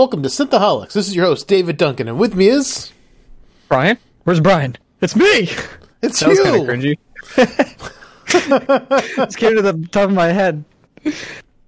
Welcome to Synthaholics. This is your host, David Duncan, and with me is. Brian? Where's Brian? It's me! It's That was you! kind of cringy. Just came to the top of my head.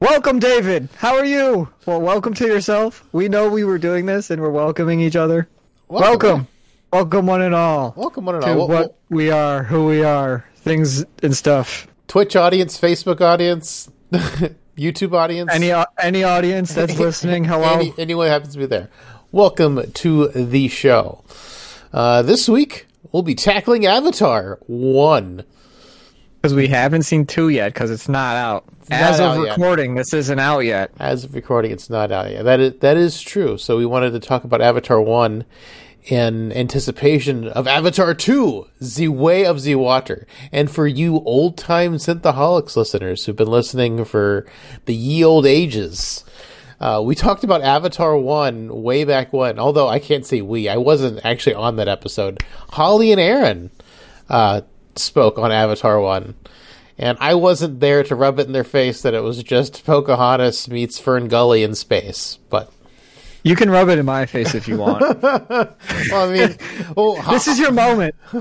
Welcome, David. How are you? Well, welcome to yourself. We know we were doing this, and we're welcoming each other. Welcome, welcome, one and all, Welcome, one and to all. Well, what well, we are, who we are, things and stuff. Twitch audience, Facebook audience, YouTube audience. Any any audience that's listening, hello. Any, anyone happens to be there. Welcome to the show. Uh, this week, we'll be tackling Avatar 1. Because we haven't seen two yet, because it's not out. not As of out yet. recording, this isn't out yet. As of recording, it's not out yet. That is, that is true. So we wanted to talk about Avatar 1 in anticipation of Avatar 2, The Way of the Water. And for you old time Synthaholics listeners who've been listening for the ye old ages, uh, we talked about Avatar 1 way back when, although I can't say we. I wasn't actually on that episode. Holly and Aaron uh, spoke on Avatar 1. And I wasn't there to rub it in their face that it was just Pocahontas meets Fern Gully in space. But, You can rub it in my face if you want. well, I mean, well, Ho- this is your moment.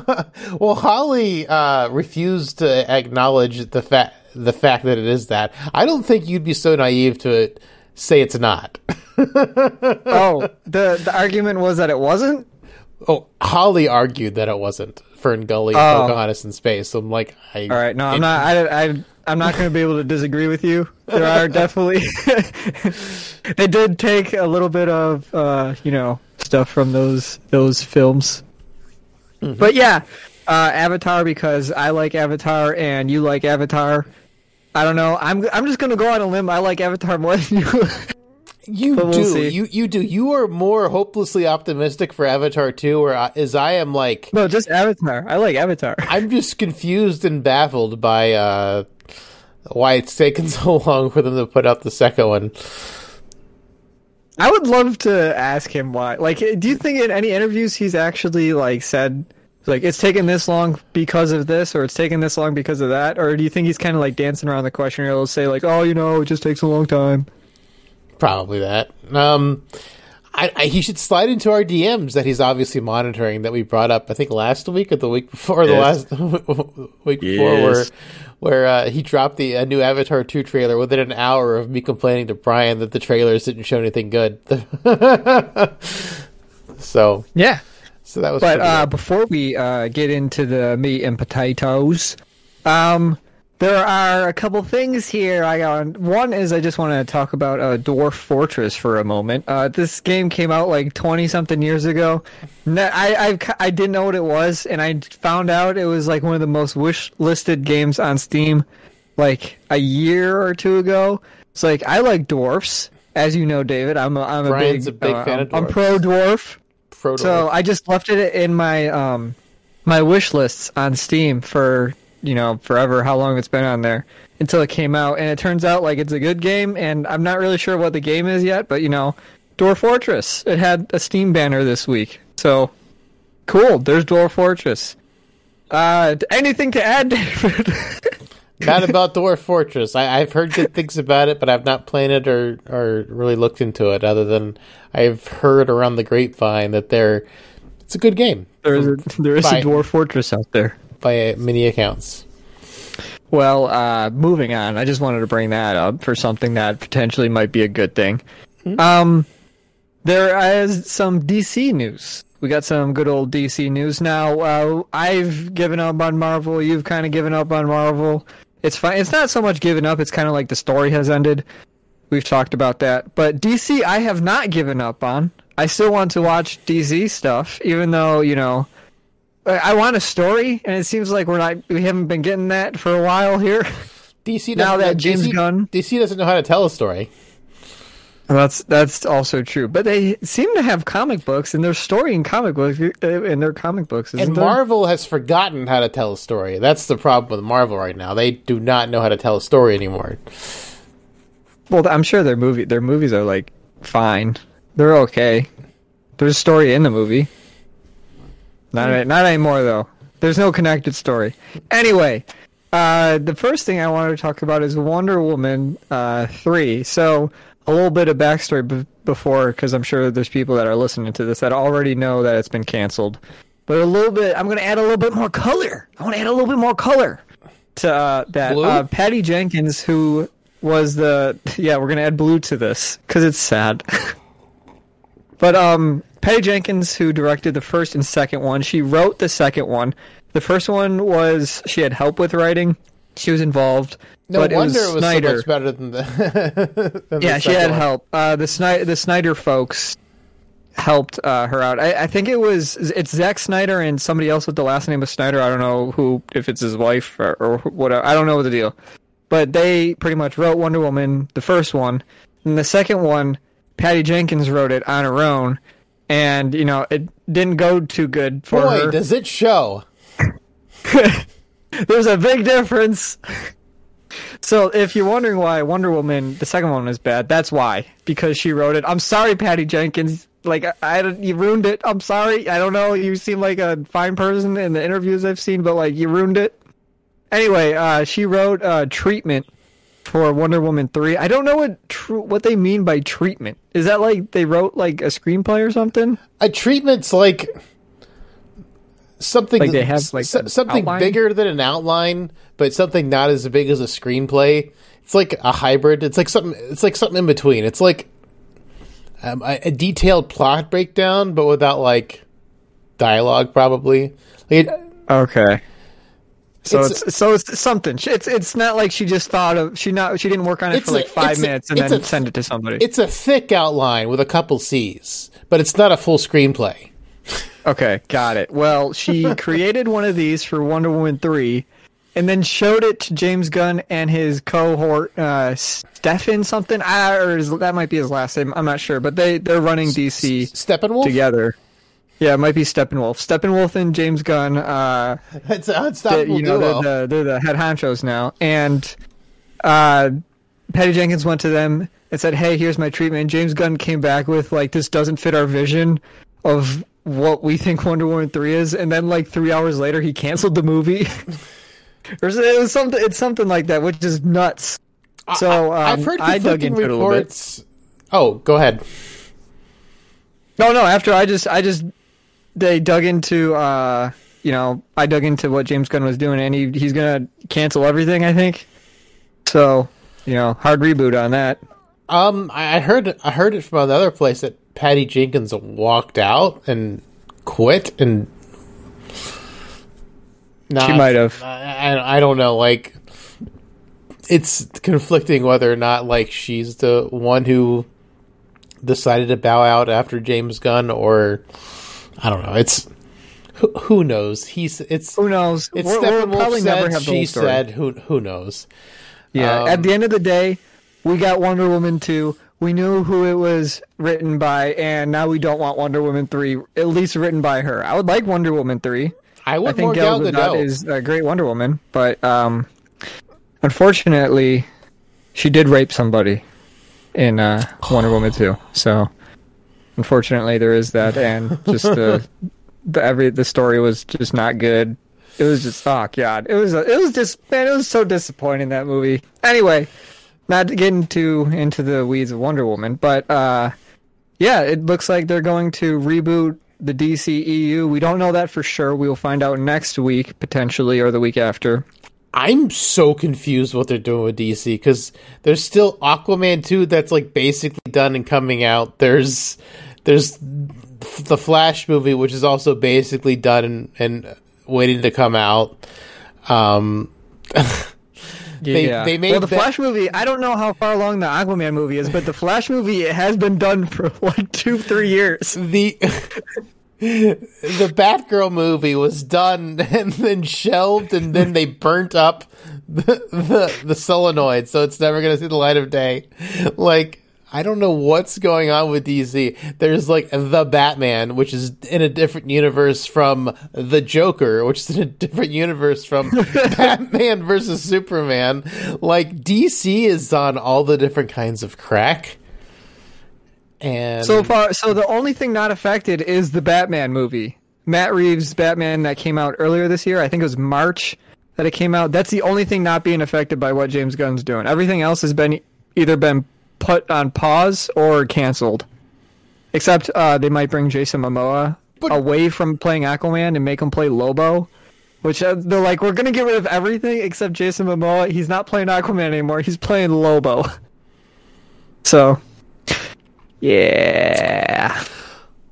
well Holly uh, refused to acknowledge the fact the fact that it is that. I don't think you'd be so naive to say it's not. Oh, the the argument was that it wasn't. oh, Holly argued that it wasn't Fern Gully and Oh. Pocahontas in space. So I'm like, I, All right, no, I'm not. I, I I'm not going to be able to disagree with you. There are definitely they did take a little bit of uh, you know stuff from those those films, but yeah, uh, Avatar because I like Avatar and you like Avatar. I don't know. I'm I'm just gonna go on a limb. I like Avatar more than you. You we'll do. see. You you do. You are more hopelessly optimistic for Avatar 2, or as I am like no, just Avatar. I like Avatar. I'm just confused and baffled by uh, why it's taken so long for them to put out the second one. I would love to ask him why. Like, do you think in any interviews he's actually like said like it's taken this long because of this, or it's taken this long because of that, or do you think he's kind of like dancing around the question? Or he'll say like, "Oh, you know, it just takes a long time." Probably that. Um, I, I, he should slide into our DMs that he's obviously monitoring that we brought up. I think last week or the week before, Yes. the last week before, where Yes. where uh, he dropped the a new Avatar two trailer within an hour of me complaining to Brian that the trailers didn't show anything good. so Yeah. so that was. But uh, before we uh, get into the meat and potatoes, um, there are a couple things here. I got one is I just want to talk about uh, Dwarf Fortress for a moment. Uh, this game came out like twenty something years ago. I, I I didn't know what it was, and I found out it was like one of the most wish listed games on Steam, like a year or two ago. It's like I like dwarfs, as you know, David. I'm a, I'm Brian's a a big, big uh, fan I'm, of I'm dwarfs. pro dwarf. So I just left it in my um my wish lists on Steam for you know forever how long it's been on there until it came out. And it turns out like it's a good game and I'm not really sure what the game is yet but you know Dwarf Fortress. It had a Steam banner this week. So cool. There's Dwarf Fortress. Uh anything to add David? Not about Dwarf Fortress. I, I've heard good things about it, but I've not played it or, or really looked into it. Other than I've heard around the grapevine that they're it's a good game. There's a, there is Bye. a Dwarf Fortress out there by many accounts. Well, uh, moving on, I just wanted to bring that up for something that potentially might be a good thing. Um, there is some DC news. We got some good old DC news now. Uh, I've given up on Marvel. You've kind of given up on Marvel. It's fine. It's not so much given up. It's kind of like the story has ended. We've talked about that. But DC, I have not given up on. I still want to watch DC stuff, even though you know I want a story, and it seems like we're not. We haven't been getting that for a while here. DC Now that James DC, Gunn- DC doesn't know how to tell a story. That's that's also true. But they seem to have comic books, and their story in comic books uh, in their comic books. Isn't And there? Marvel has forgotten how to tell a story. That's the problem with Marvel right now. They do not know how to tell a story anymore. well, I'm sure their movie their movies are like fine. They're okay. There's a story in the movie. Not not anymore though. There's no connected story. Anyway, uh, the first thing I wanted to talk about is Wonder Woman uh, three. So a little bit of backstory b- before, because I'm sure there's people that are listening to this that already know that it's been canceled. But a little bit, I'm going to add a little bit more color. I want to add a little bit more color to uh, that. Blue? Uh, Patty Jenkins, who was the yeah, we're going to add blue to this because it's sad. but um, Patty Jenkins, who directed the first and second one, she wrote the second one. The first one was she had help with writing. She was involved. No but wonder it was, it was Snyder. so much better than the. than the Yeah, she had one. help. Uh, the Snyder, the Snyder folks helped uh, her out. I, I think it was it's Zack Snyder and somebody else with the last name of Snyder. I don't know who, if it's his wife or, or whatever. I don't know the deal. But they pretty much wrote Wonder Woman, the first one, and the second one, Patty Jenkins wrote it on her own, and you know it didn't go too good for Boy, her. does it show? There's a big difference. So if you're wondering why Wonder Woman, the second one is bad, that's why. Because she wrote it. I'm sorry, Patty Jenkins. Like I, I you ruined it. I'm sorry. I don't know. You seem like a fine person in the interviews I've seen, but like you ruined it. Anyway, uh, she wrote uh, treatment for Wonder Woman three. I don't know what tr- what they mean by treatment. Is that like they wrote like a screenplay or something? A treatment's like something Like they have, like, s- something outline? bigger than an outline, but something not as big as a screenplay. It's like a hybrid. It's like something. It's like something in between. It's like um, a, a detailed plot breakdown, but without like dialogue. Probably. Like, it- Okay. So It's- it's, so it's something. It's it's not like she just thought of she not she didn't work on it for like five a- minutes and then a- send it to somebody. it's a thick outline with a couple C's, but it's not a full screenplay. Okay, got it. Well, she created one of these for Wonder Woman 3 and then showed it to James Gunn and his cohort, uh, Stefan something. I, or his, that might be his last name. I'm not sure. But they, they're running DC Steppenwolf. together. Yeah, it might be Steppenwolf. Steppenwolf and James Gunn, uh, It's an they- unstoppable you know, duo. they're the, they're the head honchos now. And uh, Patty Jenkins went to them and said, "Hey, here's my treatment." And James Gunn came back with like, "This doesn't fit our vision of what we think Wonder Woman three is." And then like three hours later, he canceled the movie. or it was something. It's something like that, which is nuts. So um, I've heard I dug into it a little bit. Oh, go ahead. No, no. After I just, I just, they dug into, uh, you know, I dug into what James Gunn was doing, and he he's gonna cancel everything. I think. So, you know, hard reboot on that. Um, I heard I heard it from another place that Patty Jenkins walked out and quit, and She might have. I, I I don't know. Like, it's conflicting whether or not like she's the one who decided to bow out after James Gunn, or I don't know. It's who, who knows. He's it's Who knows? it's We're- Steppenwolf probably said, never have she said. Who who knows? Yeah. Um, At the end of the day, we got Wonder Woman two. We knew who it was written by, and now we don't want Wonder Woman three, at least written by her. I would like Wonder Woman three. I I think Gal Gadot Gadot. is a great Wonder Woman, but um, unfortunately, she did rape somebody in uh, Wonder Woman 2. So, unfortunately, there is that, and just the the every the story was just not good. It was just oh god, it was it was just man, it was so disappointing that movie. Anyway, not getting too into the weeds of Wonder Woman, but uh, yeah, it looks like they're going to reboot the DCEU. We don't know that for sure. We will find out next week, potentially, or the week after. I'm so confused what they're doing with DC because there's still Aquaman 2 that's like basically done and coming out. There's there's the Flash movie which is also basically done and, and waiting to come out. Um, They- yeah. they made well, the that- Flash movie. I don't know how far along the Aquaman movie is, but the Flash movie it has been done for like two, three years. the the Batgirl movie was done and then shelved and then they burnt up the the, the celluloid, so it's never gonna see the light of day. Like I don't know what's going on with DC. There's like the Batman, which is in a different universe from the Joker, which is in a different universe from Batman versus Superman. Like DC is on all the different kinds of crack. And So far, so the only thing not affected is the Batman movie. Matt Reeves' Batman that came out earlier this year. I think it was March that it came out. That's the only thing not being affected by what James Gunn's doing. Everything else has been either been put on pause or canceled. Except uh, they might bring Jason Momoa But- away from playing Aquaman and make him play Lobo. Which uh, they're like, we're gonna get rid of everything except Jason Momoa. He's not playing Aquaman anymore. He's playing Lobo. So, yeah.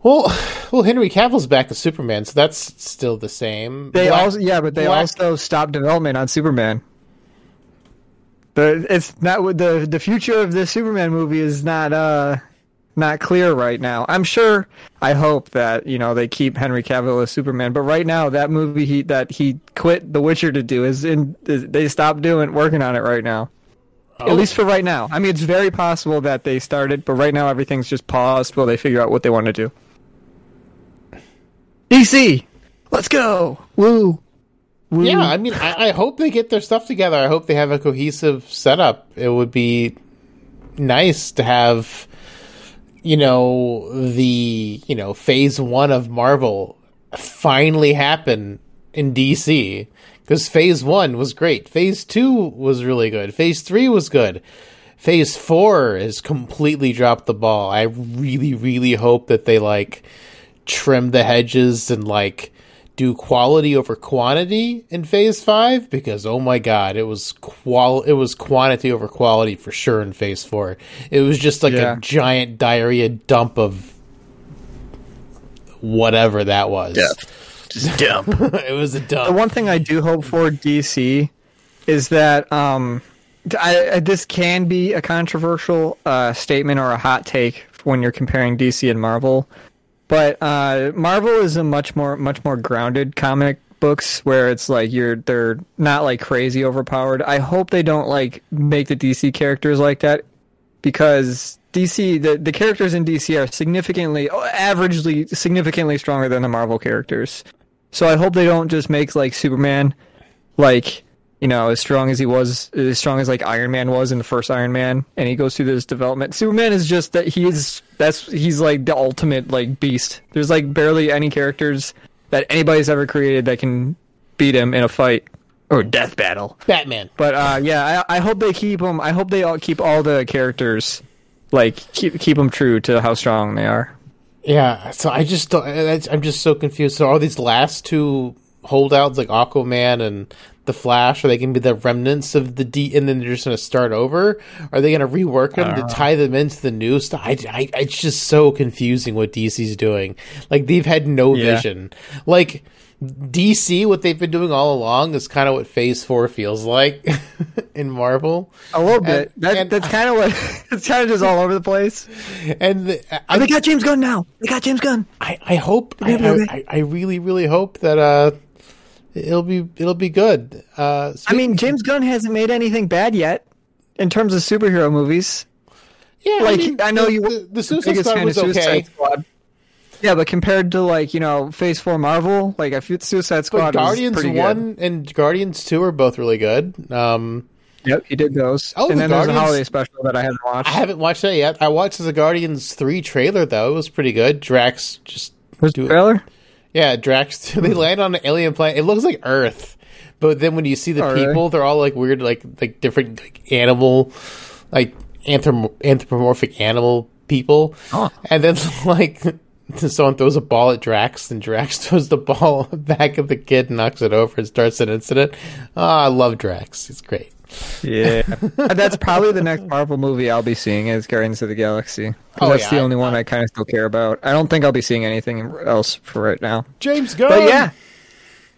Well, well, Henry Cavill's back as Superman, so that's still the same. They Black- also yeah, but they Black- also stopped development on Superman. It's not the the future of the Superman movie is not uh not clear right now. I'm sure I hope that, you know, they keep Henry Cavill as Superman, but right now that movie he that he quit The Witcher to do is in they stopped doing working on it right now. Oh. At least for right now. I mean, it's very possible that they started, but right now everything's just paused while they figure out what they want to do. DC, let's go! Woo! Yeah, I mean, I, I hope they get their stuff together. I hope they have a cohesive setup. It would be nice to have, you know, the you know phase one of Marvel finally happen in DC because phase one was great. Phase two was really good. Phase three was good. Phase four has completely dropped the ball. I really, really hope that they like trim the hedges and like do quality over quantity in phase five because oh my god it was qual it was quantity over quality for sure in phase four it was just like Yeah. a giant diarrhea dump of whatever that was Just dump. it was a dump. the one thing I do hope for DC is that um, I, I, this can be a controversial uh, statement or a hot take when you're comparing DC and Marvel, but uh, Marvel is a much more much more grounded comic books where it's like you're they're not like crazy overpowered. I hope they don't like make the DC characters like that because DC the, the characters in DC are significantly averagely significantly stronger than the Marvel characters. So I hope they don't just make like Superman like you know as strong as he was as strong as like Iron Man was in the first Iron Man and he goes through this development. Superman is just that he is that's he's like the ultimate like beast. There's like barely any characters that anybody's ever created that can beat him in a fight or death battle. batman But uh, yeah, I, I hope they keep them. I hope they all keep all the characters like keep keep them true to how strong they are. yeah so i just don't i'm just so confused so all these last two holdouts like aquaman and the flash are they going to be the remnants of the d and then they're just going to start over are they going to rework them to tie them into the new stuff I, I, it's just so confusing what dc's doing like they've had no Yeah. vision like dc what they've been doing all along is kind of what phase four feels like in marvel A little bit. And- that, and- that's kind of what it's kind of just all over the place. and the, Oh, they got James Gunn now. They got James Gunn. I, I hope I. I, I, I really really hope that uh it'll be it'll be good. Uh, I mean, James Gunn hasn't made anything bad yet in terms of superhero movies. yeah, like, mean, I know the, you the, the Suicide Squad was of okay, Squad. Yeah, but compared to like you know Phase Four Marvel, like I feel Suicide but Squad Guardians was pretty one and Guardians two are both really good. Um. Yep, he did those. Oh, and the then there's a Guardians- holiday special that I haven't watched. I haven't watched that yet. I watched the Guardians three trailer though; it was pretty good. Drax just Was do the it. Yeah, Drax. They hmm. land on an alien planet. It looks like Earth, but then when you see the really? people, they're all like weird, like like different like animal, like anthrop- anthropomorphic animal people. Oh. And then like someone throws a ball at Drax, and Drax throws the ball back at the kid, knocks it over, and starts an incident. Oh, I love Drax. He's great. Yeah, that's probably the next Marvel movie I'll be seeing is Guardians of the Galaxy. Oh, that's yeah, the I- only one I kind of still care about. I don't think I'll be seeing anything else for right now. James Gunn. But yeah,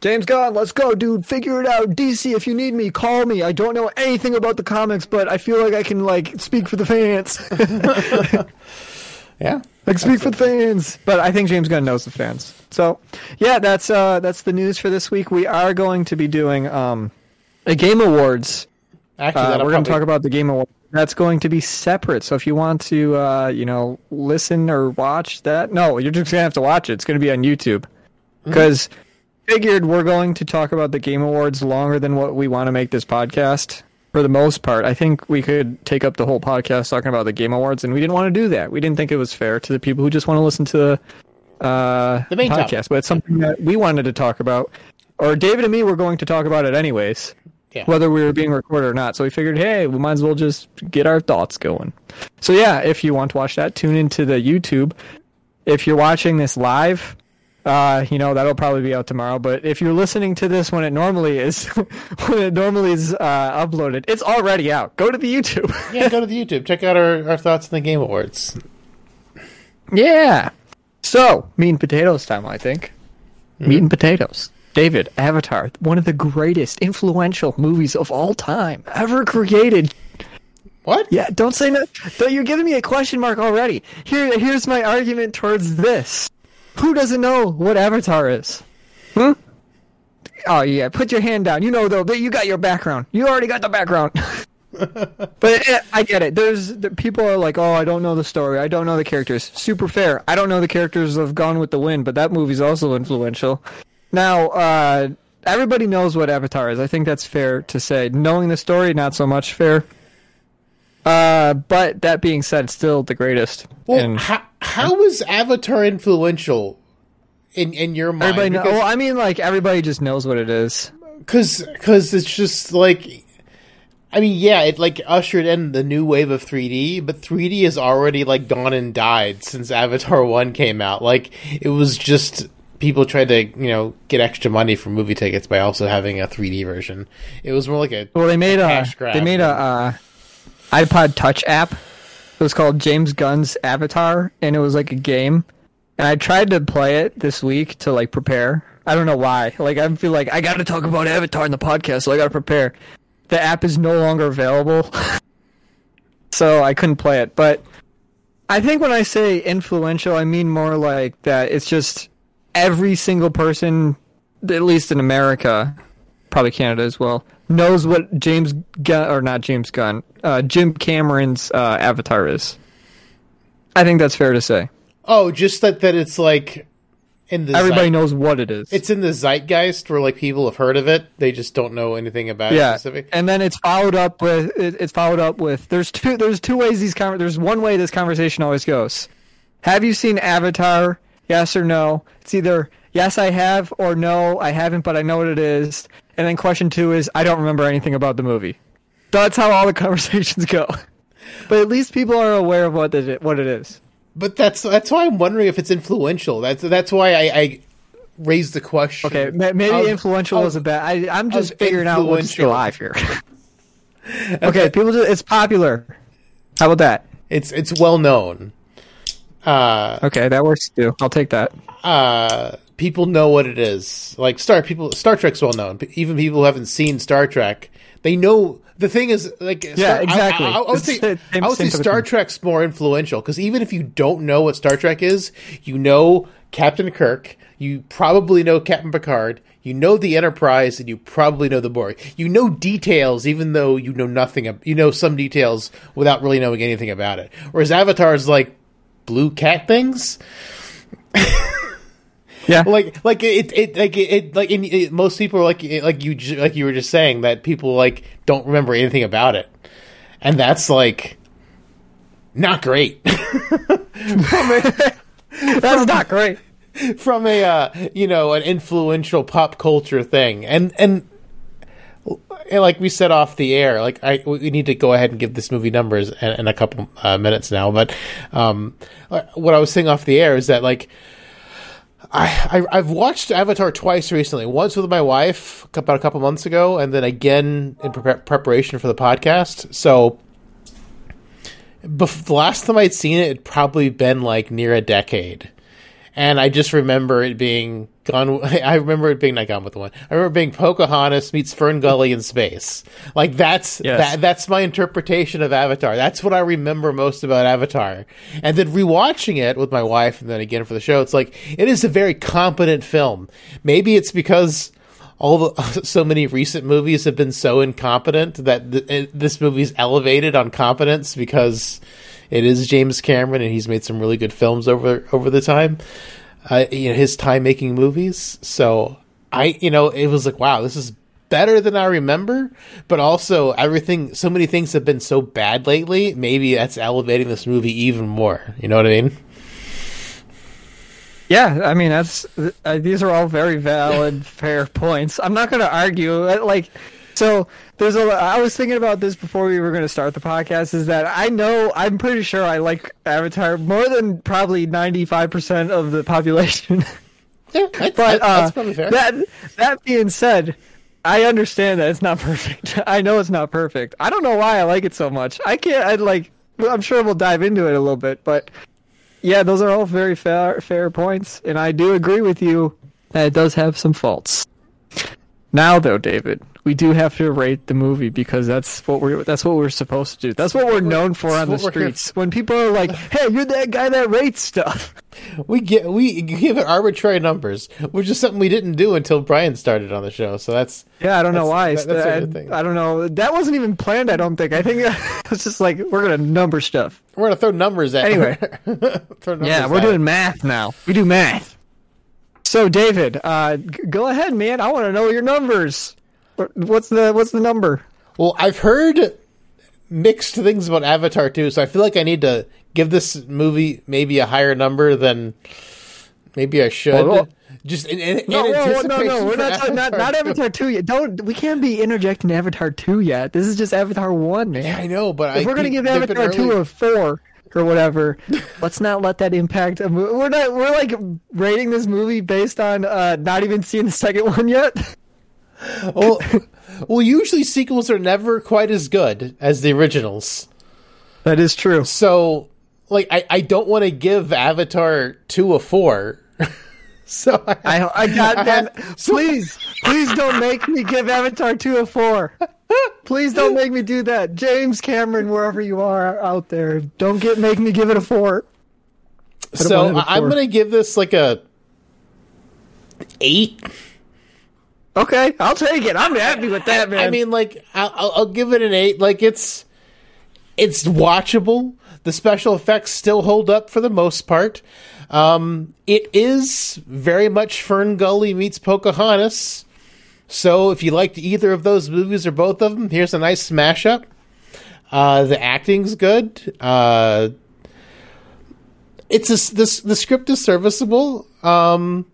James Gunn, let's go, dude. Figure it out. DC, if you need me, call me. I don't know anything about the comics, but I feel like I can like speak for the fans. yeah. like speak for the fans. But I think James Gunn knows the fans. So yeah, that's uh that's the news for this week. We are going to be doing um a Game Awards. Actually, Uh, we're going to probably- talk about the Game Awards. That's going to be separate. So if you want to, uh, you know, listen or watch that, no, you're just gonna have to watch it. It's going to be on YouTube because figured we're going to talk about the Game Awards longer than what we want to make this podcast. For the most part, I think we could take up the whole podcast talking about the Game Awards, and we didn't want to do that. We didn't think it was fair to the people who just want to listen to the, uh, The main podcast. topic. But it's something that we wanted to talk about, or David and me were going to talk about it anyways. Yeah. whether we were being recorded or not. So we figured, hey, we might as well just get our thoughts going. So yeah, if you want to watch that, tune into the YouTube. If you're watching this live, uh, you know that'll probably be out tomorrow. But if you're listening to this when it normally is, when it normally is uh, uploaded, it's already out. Go to the YouTube. yeah, go to the YouTube. Check out our, our thoughts on the Game Awards. yeah. So meat and potatoes time, I think. Meat and potatoes. David, Avatar, one of the greatest influential movies of all time ever created. What? Yeah, don't say no. Don't, you're giving me a question mark already. Here, here's my argument towards this. Who doesn't know what Avatar is? Hmm. Oh yeah, put your hand down. You know though you got your background. You already got the background. but eh, I get it. There's the, people are like, oh, I don't know the story. I don't know the characters. Super fair. I don't know the characters of Gone with the Wind, but that movie's also influential. Now, uh, everybody knows what Avatar is. I think that's fair to say. Knowing the story, not so much fair. Uh, but that being said, still the greatest. Well, And how, was Avatar influential in, in your mind? everybody know, well, I mean, like everybody just knows what it is. Cause, cause it's just like, I mean, yeah, it like ushered in the new wave of 3D, but 3D has already like gone and died since Avatar 1 came out. Like, it was just people tried to, you know, get extra money for movie tickets by also having a 3D version. It was more like a, Well, they made a cash grab. they made a uh, iPod Touch app. It was called James Gunn's Avatar, and it was like a game. And I tried to play it this week to like prepare. I don't know why. Like I feel like I got to talk about Avatar in the podcast, so I got to prepare. The app is no longer available, so I couldn't play it. But I think when I say influential, I mean more like that. It's just every single person, at least in America, probably Canada as well, knows what James Gunn or not James Gunn, uh, Jim Cameron's uh, Avatar is. I think that's fair to say. oh, just that, that it's like in the, Everybody zeit- knows what it is. it's in the zeitgeist where like people have heard of it. They just don't know anything about yeah, it specific. and then it's followed up with it, it's followed up with there's two there's two ways these conver- there's one way this conversation always goes. Have you seen Avatar? Yes or no? It's either yes I have or no I haven't, but I know what it is. And then question two is I don't remember anything about the movie. That's how all the conversations go. But at least people are aware of what it what it is. But that's that's why I'm wondering if it's influential. That's that's why I, I raised the question. Okay, maybe of- influential was a bad. I, I'm just figuring out what's influential. alive here. okay, people. Just, it's popular. How about that? It's it's well known. Uh, Okay, that works too. I'll take that. uh, people know what it is. Like Star people, Star Trek's well known. Even people who haven't seen Star Trek, they know. The thing is, like, Yeah, Star- exactly. I, I, I would say, same- I would say same type of Star. Trek's more influential because even if you don't know what Star Trek is, you know Captain Kirk. You probably know Captain Picard. You know the Enterprise, and you probably know the Borg. You know details, even though you know nothing. You know some details without really knowing anything about it. Whereas Avatar is like blue cat things. Yeah. like like it it like it, it like in, it, most people are like it, like you ju- like you were just saying that people like don't remember anything about it and that's like not great That's not great. from a uh, you know an influential pop culture thing and and and like we said off the air like i we need to go ahead and give this movie numbers in, in a couple uh, minutes now but um what i was saying off the air is that like I, I I've watched Avatar twice recently. Once with my wife about a couple months ago, and then again in pre- preparation for the podcast. So, bef- the last time I'd seen it, it'd probably been like near a decade, and I just remember it being gone. I remember it being not Gone with the One. I remember being Pocahontas meets Fern Gully in space. Like that's Yes. that that's my interpretation of Avatar. That's what I remember most about Avatar. And then rewatching it with my wife, and then again for the show, it's like it is a very competent film. Maybe it's because all the so many recent movies have been so incompetent that th- this movie's elevated on competence because it is James Cameron and he's made some really good films over over the time. Uh, you know his time making movies. So I, you know, it was like, wow, this is better than I remember. But also, everything, so many things have been so bad lately. Maybe that's elevating this movie even more. You know what I mean? Yeah, I mean that's uh, these are all very valid, fair points. I'm not going to argue. uh, Like So there's a. I was thinking about this before we were going to start the podcast. Is that I know I'm pretty sure I like Avatar more than probably 95 percent of the population. Yeah, that, but that- uh, that's probably fair. that that being said, I understand that it's not perfect. I know it's not perfect. I don't know why I like it so much. I can't. I like. I'm sure we'll dive into it a little bit, but yeah, those are all very fair fair points, and I do agree with you that it does have some faults. Now, though, David, we do have to rate the movie because that's what we're that's what we're supposed to do. That's what we're known for on the what we're here streets. When people are like, "Hey, you're that guy that rates stuff." we get we give it arbitrary numbers, which is something we didn't do until Brian started on the show. So that's Yeah, I don't know why. that- that's a good thing. I don't know. That wasn't even planned. I don't think. I think it's just like we're gonna number stuff. we're gonna throw numbers at. Anyway. numbers Yeah, we're at doing math now. We do math. So, David, uh, g- go ahead, man. I want to know your numbers. What- What's the what's the number? Well, I've heard mixed things about Avatar too, so I feel like I need to give this movie maybe a higher number than maybe I should. Well, well- Just in, in, No, in whoa, whoa, no, anticipation no, we're not talking, not, not Avatar two yet. Don't we can't be interjecting Avatar two yet. This is just Avatar one, man. Yeah, I know, but if I we're gonna give Avatar two early. a four or whatever, let's not let that impact. A mo- we're not. We're like rating this movie based on uh, not even seeing the second one yet. well, well, usually sequels are never quite as good as the originals. That is true. So, like, I, I don't want to give Avatar two a four. so I, I I got that. Please, please don't make me give Avatar two a four. Please don't make me do that, James Cameron, wherever you are out there. Don't get make me give it a four. so want it a I'm gonna give this like a eight. Okay, I'll take it. I'm happy with that, man. I mean, like I'll, I'll- give it an eight. Like it's it's watchable. The special effects still hold up for the most part. Um, it is very much Fern Gully meets Pocahontas. So if you liked either of those movies or both of them, here's a nice smash up. Uh, the acting's good. Uh, it's a, this the script is serviceable. Um,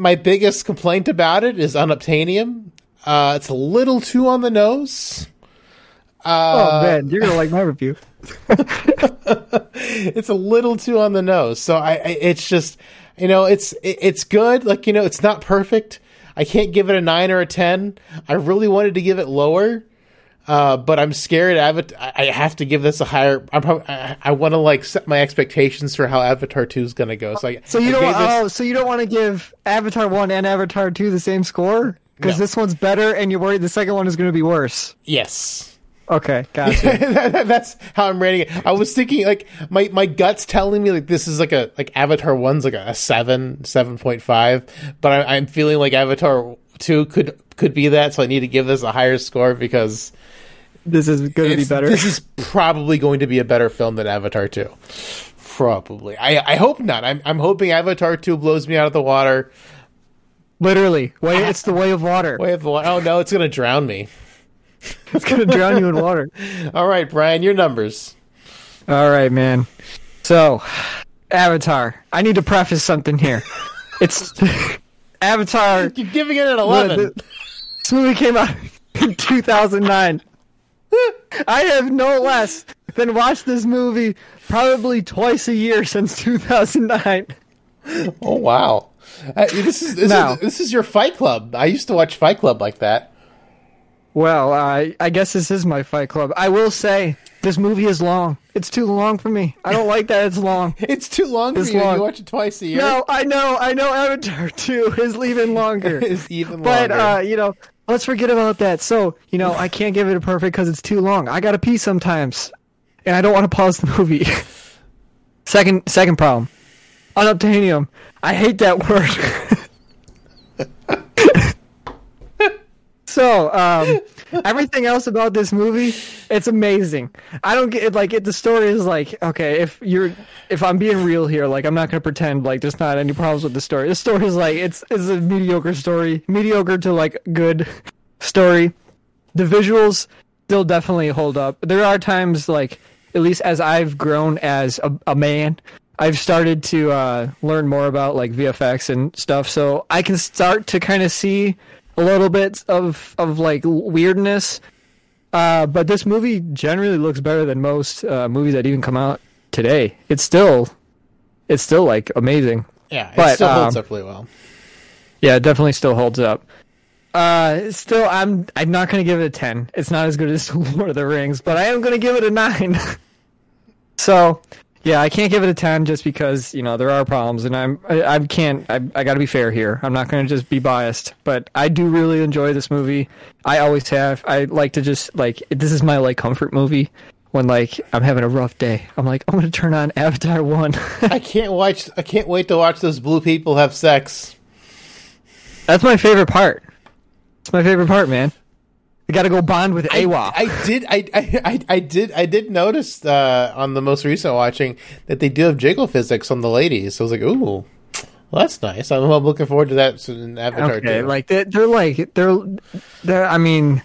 my biggest complaint about it is unobtainium. Uh, it's a little too on the nose. oh man, you're gonna like my review. It's a little too on the nose. So I, I it's just, you know, it's it, it's good. Like you know, it's not perfect. I can't give it a nine or a ten. I really wanted to give it lower, uh, but I'm scared. Avatar. I have to give this a higher. I'm probably, I, I want to like set my expectations for how Avatar Two is going to go. So I, So you I don't. this- oh, so you don't want to give Avatar one and Avatar two the same score because No. this one's better, and you're worried the second one is going to be worse. yes. Okay, gotcha. That's how I'm rating it. I was thinking like my my guts telling me like this is like a like Avatar one's like a, a seven seven point five, but I, I'm feeling like Avatar two could could be that. So I need to give this a higher score because this is going to be better. This is probably going to be a better film than Avatar two. Probably. I I hope not. I'm I'm hoping Avatar two blows me out of the water. Literally, way it's the way of water. Way of the wa- Oh no, it's gonna drown me. It's going to drown you in water. All right, Brian, your numbers. All right, man. So, Avatar. I need to preface something here. It's Avatar. You're giving it an eleven. the- This movie came out in 2009. I have no less than watched this movie probably twice a year since 2009. Oh wow! Uh, this is this, Now- is this is your Fight Club. I used to watch Fight Club like that. Well, uh, I guess this is my Fight Club. I will say this movie is long. It's too long for me. I don't like that it's long. It's too long for It's you. long. You watch it twice a year. No, I know, I know. Avatar 2 is even longer. it's even But longer. uh, you know, let's forget about that. So, you know, I can't give it a perfect because it's too long. I gotta pee sometimes, and I don't want to pause the movie. second, second problem, unobtainium. I hate that word. so, um, everything else about this movie, it's amazing. I don't get like it. The story is like okay. If you're, if I'm being real here, like I'm not gonna pretend like there's not any problems with the story. The story is like it's it's a mediocre story, mediocre to like good story. The visuals still definitely hold up. There are times like at least as I've grown as a, a man, I've started to uh, learn more about like VFX and stuff. So I can start to kind of see a little bit of of like weirdness. Uh, but this movie generally looks better than most uh, movies that even come out today. It's still, it's still like amazing. Yeah, it But, still holds um, up really well. Yeah, it definitely still holds up. Uh, still, I'm I'm not gonna give it a ten. It's not as good as Lord of the Rings, but I am gonna give it a nine. so, yeah, I can't give it a ten just because you know there are problems, and I'm I, I can't I I got to be fair here. I'm not gonna just be biased, but I do really enjoy this movie. I always have. I like to just like this is my like comfort movie. When like I'm having a rough day, I'm like I'm gonna turn on Avatar one. I can't watch. I can't wait to watch those blue people have sex. That's my favorite part. It's my favorite part, man. You got to go bond with I, Eywa. I did. I, I, I, I did. I did notice uh, on the most recent watching that they do have jiggle physics on the ladies. So I was like, ooh, well, that's nice. I'm, I'm looking forward to that in Avatar. okay, too. like they're, they're like they're they're. I mean,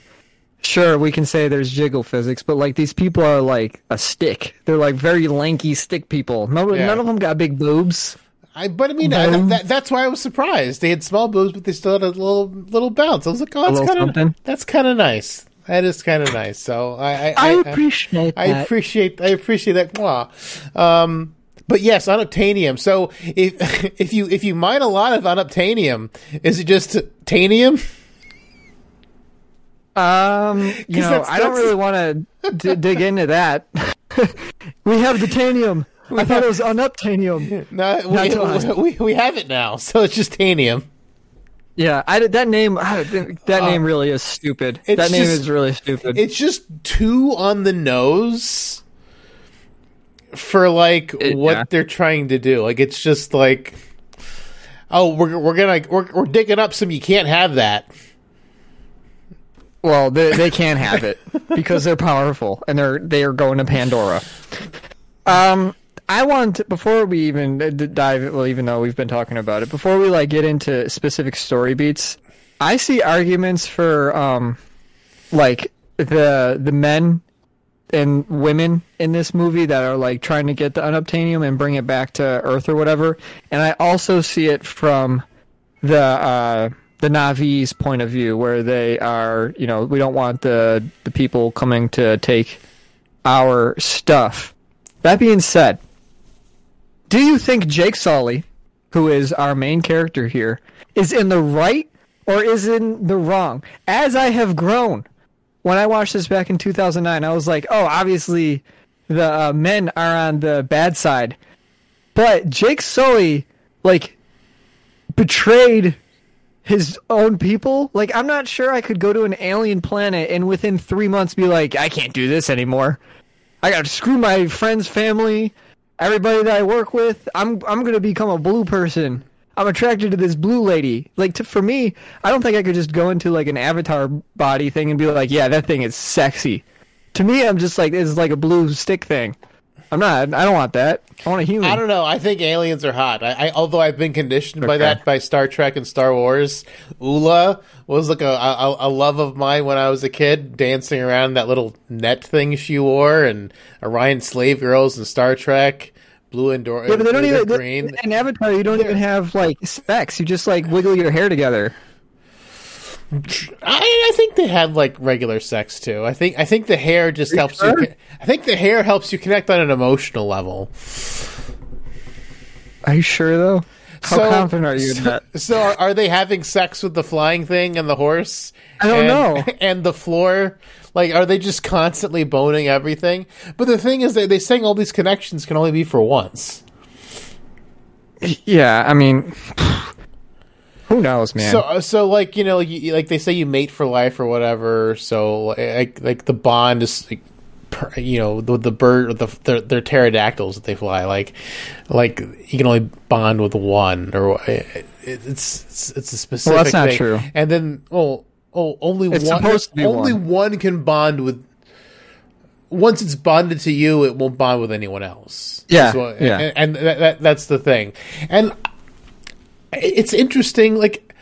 sure we can say there's jiggle physics, but like these people are like a stick. They're like very lanky stick people. No, Yeah. None of them got big boobs. I, but I mean, I, that, that's why I was surprised. They had small boobs, but they still had a little little bounce. I was like, oh, that's kind of that's kind of nice. That is kind of nice. So I, I, I, I, appreciate I that. appreciate I appreciate that. Um, but yes, unobtainium. So if if you if you mine a lot of unobtainium, is it just tanium? um, you know, that's- I don't really want to d- dig into that. we have the tanium. I thought it was unobtainium. No, to we, we we have it now. So it's just tanium. Yeah, I that name. That name really is stupid. Uh, That name just- is really stupid. It's just too on the nose for like It- what yeah. they're trying to do. Like it's just like, oh, we're we're gonna we're we're digging up some. You can't have that. Well, they they can have it because they're powerful and they're they are going to Pandora. Um, I want before we even uh, dive. Well, even though we've been talking about it, before we like get into specific story beats, I see arguments for um, like the the men and women in this movie that are like trying to get the unobtainium and bring it back to Earth or whatever, and I also see it from the uh, the Na'vi's point of view, where they are, you know, we don't want the the people coming to take our stuff. That being said, do you think Jake Sully, who is our main character here, is in the right or is in the wrong? As I have grown, when I watched this back in 2009, I was like, oh, obviously the uh, men are on the bad side. But Jake Sully, like, betrayed his own people. Like, I'm not sure I could go to an alien planet and within three months be like, I can't do this anymore. I got to screw my friends, family, everybody that I work with. I'm I'm gonna become a blue person. I'm attracted to this blue lady. Like to, for me, I don't think I could just go into like an avatar body thing and be like, yeah, that thing is sexy. To me, I'm just like it's like a blue stick thing. I'm not. I don't want that. I want a human. I don't know. I think aliens are hot. I, I although I've been conditioned by that by Star Trek and Star Wars. Oola was like a, a a love of mine when I was a kid, dancing around that little net thing she wore, and Orion slave girls in Star Trek, blue and Dor- yeah, but they don't even. and green. In Avatar, you don't even have like specs. You just like wiggle your hair together. I, I think they had like regular sex too. I think I think the hair just you helps sure? you. I think the hair helps you connect on an emotional level. Are you sure though? How So- confident are you in so, that? So are, are they having sex with the flying thing and the horse? I don't and, know. And the floor? Like, are they just constantly boning everything? But the thing is that they saying all these connections can only be for once. Yeah, I mean, who knows, man? So, so like you know, like, you, like they say you mate for life or whatever. So like, like the bond is, like, per, you know, the the bird, the they're pterodactyls that they fly. Like, like you can only bond with one, or uh, it, it's it's, it's a specific. that's not thing. true. And then, oh, oh, only It's one. supposed to be only one. one can bond with. Once it's bonded to you, it won't bond with anyone else. Yeah, yeah. and, and that, that, that's the thing. And it's interesting like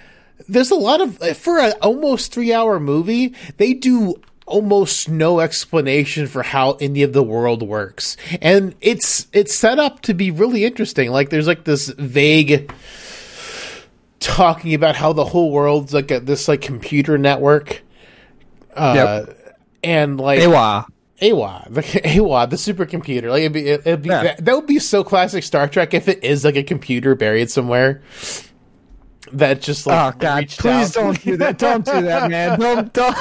there's a lot of for an almost three hour movie they do almost no explanation for how any of the world works and it's it's set up to be really interesting like there's like this vague talking about how the whole world's like a, this like computer network. Uh, and like Eywa. Eywa, the Eywa, the supercomputer. Like it'd be, it'd be Yeah. that, that would be so classic Star Trek if it is like a computer buried somewhere. That just like Oh God! Please out. don't do that. Don't do that, man. Don't don't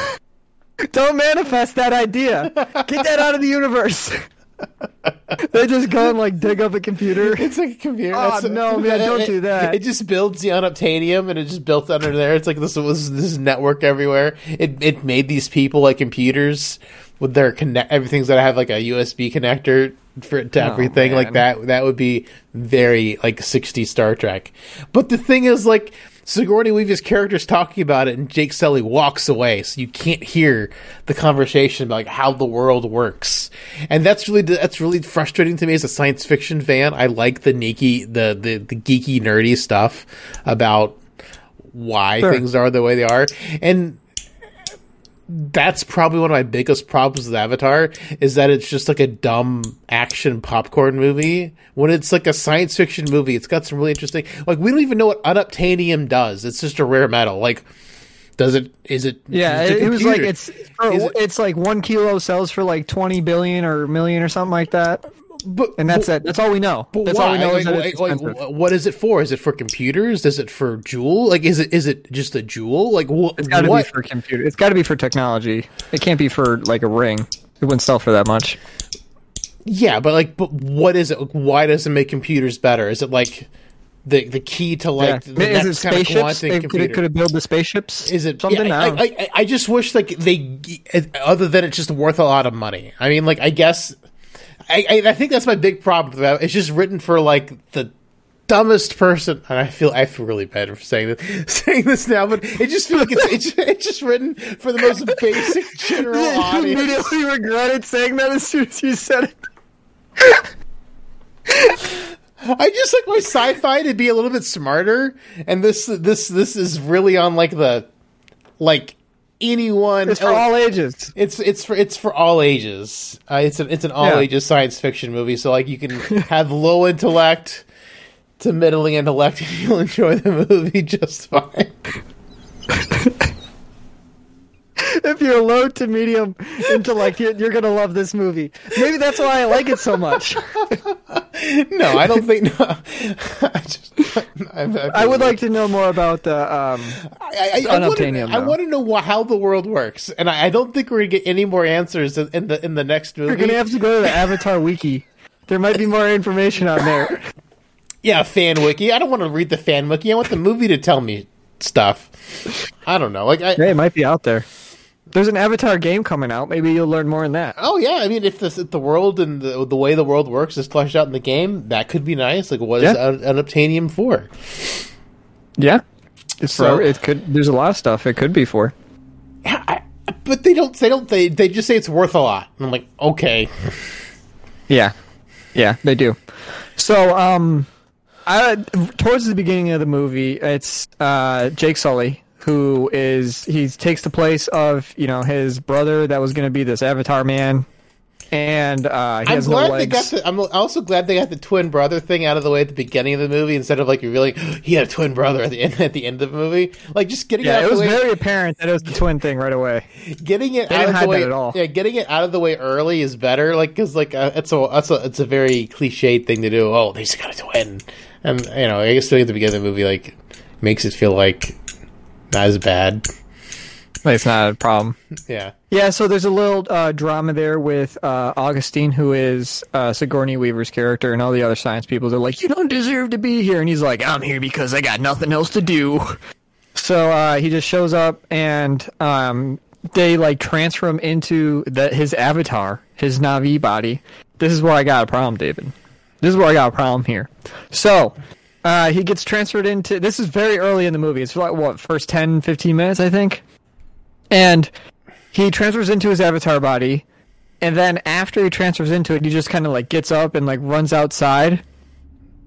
don't manifest that idea. Get that out of the universe. they just go and like dig up a computer. It's like a computer. Oh, That's- no, man, don't it- do that. It just builds the unobtainium, and it just built under there. It's like this was this network everywhere. It it made these people like computers with their connect. Everything's to have like a USB connector for to Oh, everything like that. That would be very like 60 Star Trek. But the thing is, like Sigourney Weaver's character's talking about it, and Jake Sully walks away, so you can't hear the conversation about like how the world works. And that's really that's really frustrating to me as a science fiction fan. I like the geeky, the the, the geeky, nerdy stuff about why Sure. things are the way they are, and that's probably one of my biggest problems with Avatar is that it's just like a dumb action popcorn movie. When it's like a science fiction movie, it's got some really interesting. Like we don't even know what unobtainium does. It's just a rare metal. Like, does it? Is it? Yeah, it, it was like it's for, it- it's like one kilo sells for like twenty billion or million or something like that, But, and that's but, it. That's all we know. But That's why? all we know like, is that it's like- like, what is it for? Is it for computers? Is it for Jewel? Like, is it is it just a Jewel? Like, wh- It's got to be for computer. It's got to be for technology. It can't be for like a ring. It wouldn't sell for that much. Yeah, but like, but what is it? Like, why does it make computers better? Is it like the the key to like yeah. the Is it next kind of spaceships? They computer? could, could have built the spaceships. Is it something? Yeah, I I, I, I, I just wish like they, other than it's just worth a lot of money. I mean, like I guess, I, I, think that's my big problem. With that. It's just written for like the dumbest person, and I feel I feel really bad for saying this, saying this now, but it just feels like it's, it's, it's just written for the most basic general you audience. immediately regretted saying that as soon as you said it. I just like my sci-fi to be a little bit smarter, and this this this is really on like the like anyone. It's for all ages. It's it's for it's for all ages. Uh, it's an it's an all Yeah. ages science fiction movie. So like you can have low intellect to middling intellect, and you'll enjoy the movie just fine. If you're low to medium intellect, you're, you're gonna love this movie. Maybe that's why I like it so much. No, I don't think. No, I just I, I, I would like to know more about the. Um, I, I, I, want to, unobtainium, I want to know how the world works, and I, don't think we're gonna get any more answers in, in the in the next movie. you're gonna have to go to the Avatar wiki. There might be more information on there. Yeah, fan wiki. I don't want to read the fan wiki. I want the movie to tell me stuff. I don't know. Like, I, Hey, it might be out there. There's an Avatar game coming out. Maybe you'll learn more in that. oh yeah. I mean, if, this, if the world and the, the way the world works is fleshed out in the game, that could be nice. Like, what is Yeah. un- unobtainium for? Yeah. It's So- for, it could. There's a lot of stuff it could be for. Yeah, I, but they don't. They don't. They they just say it's worth a lot. And I'm like, okay. Yeah, yeah, they do. So, um, I, towards the beginning of the movie, it's uh, Jake Sully who is he takes the place of you know his brother that was going to be this Avatar man, and uh, he I'm has no glad they got the. I'm also glad they got the twin brother thing out of the way at the beginning of the movie instead of like revealing he had a twin brother at the end at the end of the movie. Like just getting it yeah, out it of was the way. very apparent that it was the twin thing right away. getting it They out of the way at all. yeah getting it out of the way early is better like because like uh, it's a it's a it's a very cliched thing to do oh they just got a twin, and you know i guess doing it at the beginning of the movie like makes it feel like not as bad Like, it's not a problem. yeah Yeah, so there's a little uh, drama there with uh, Augustine, who is uh, Sigourney Weaver's character, and all the other science people. They're like, "You don't deserve to be here," and he's like, "I'm here because I got nothing else to do." So uh, he just shows up, and um, they like transfer him into the, his avatar, his Na'vi body. This is where I got a problem, David. This is where I got a problem here. So uh, he gets transferred into. This is very early in the movie. It's like what first 10, 15 minutes, I think. And he transfers into his avatar body, and then after he transfers into it, he just kind of like gets up and like runs outside.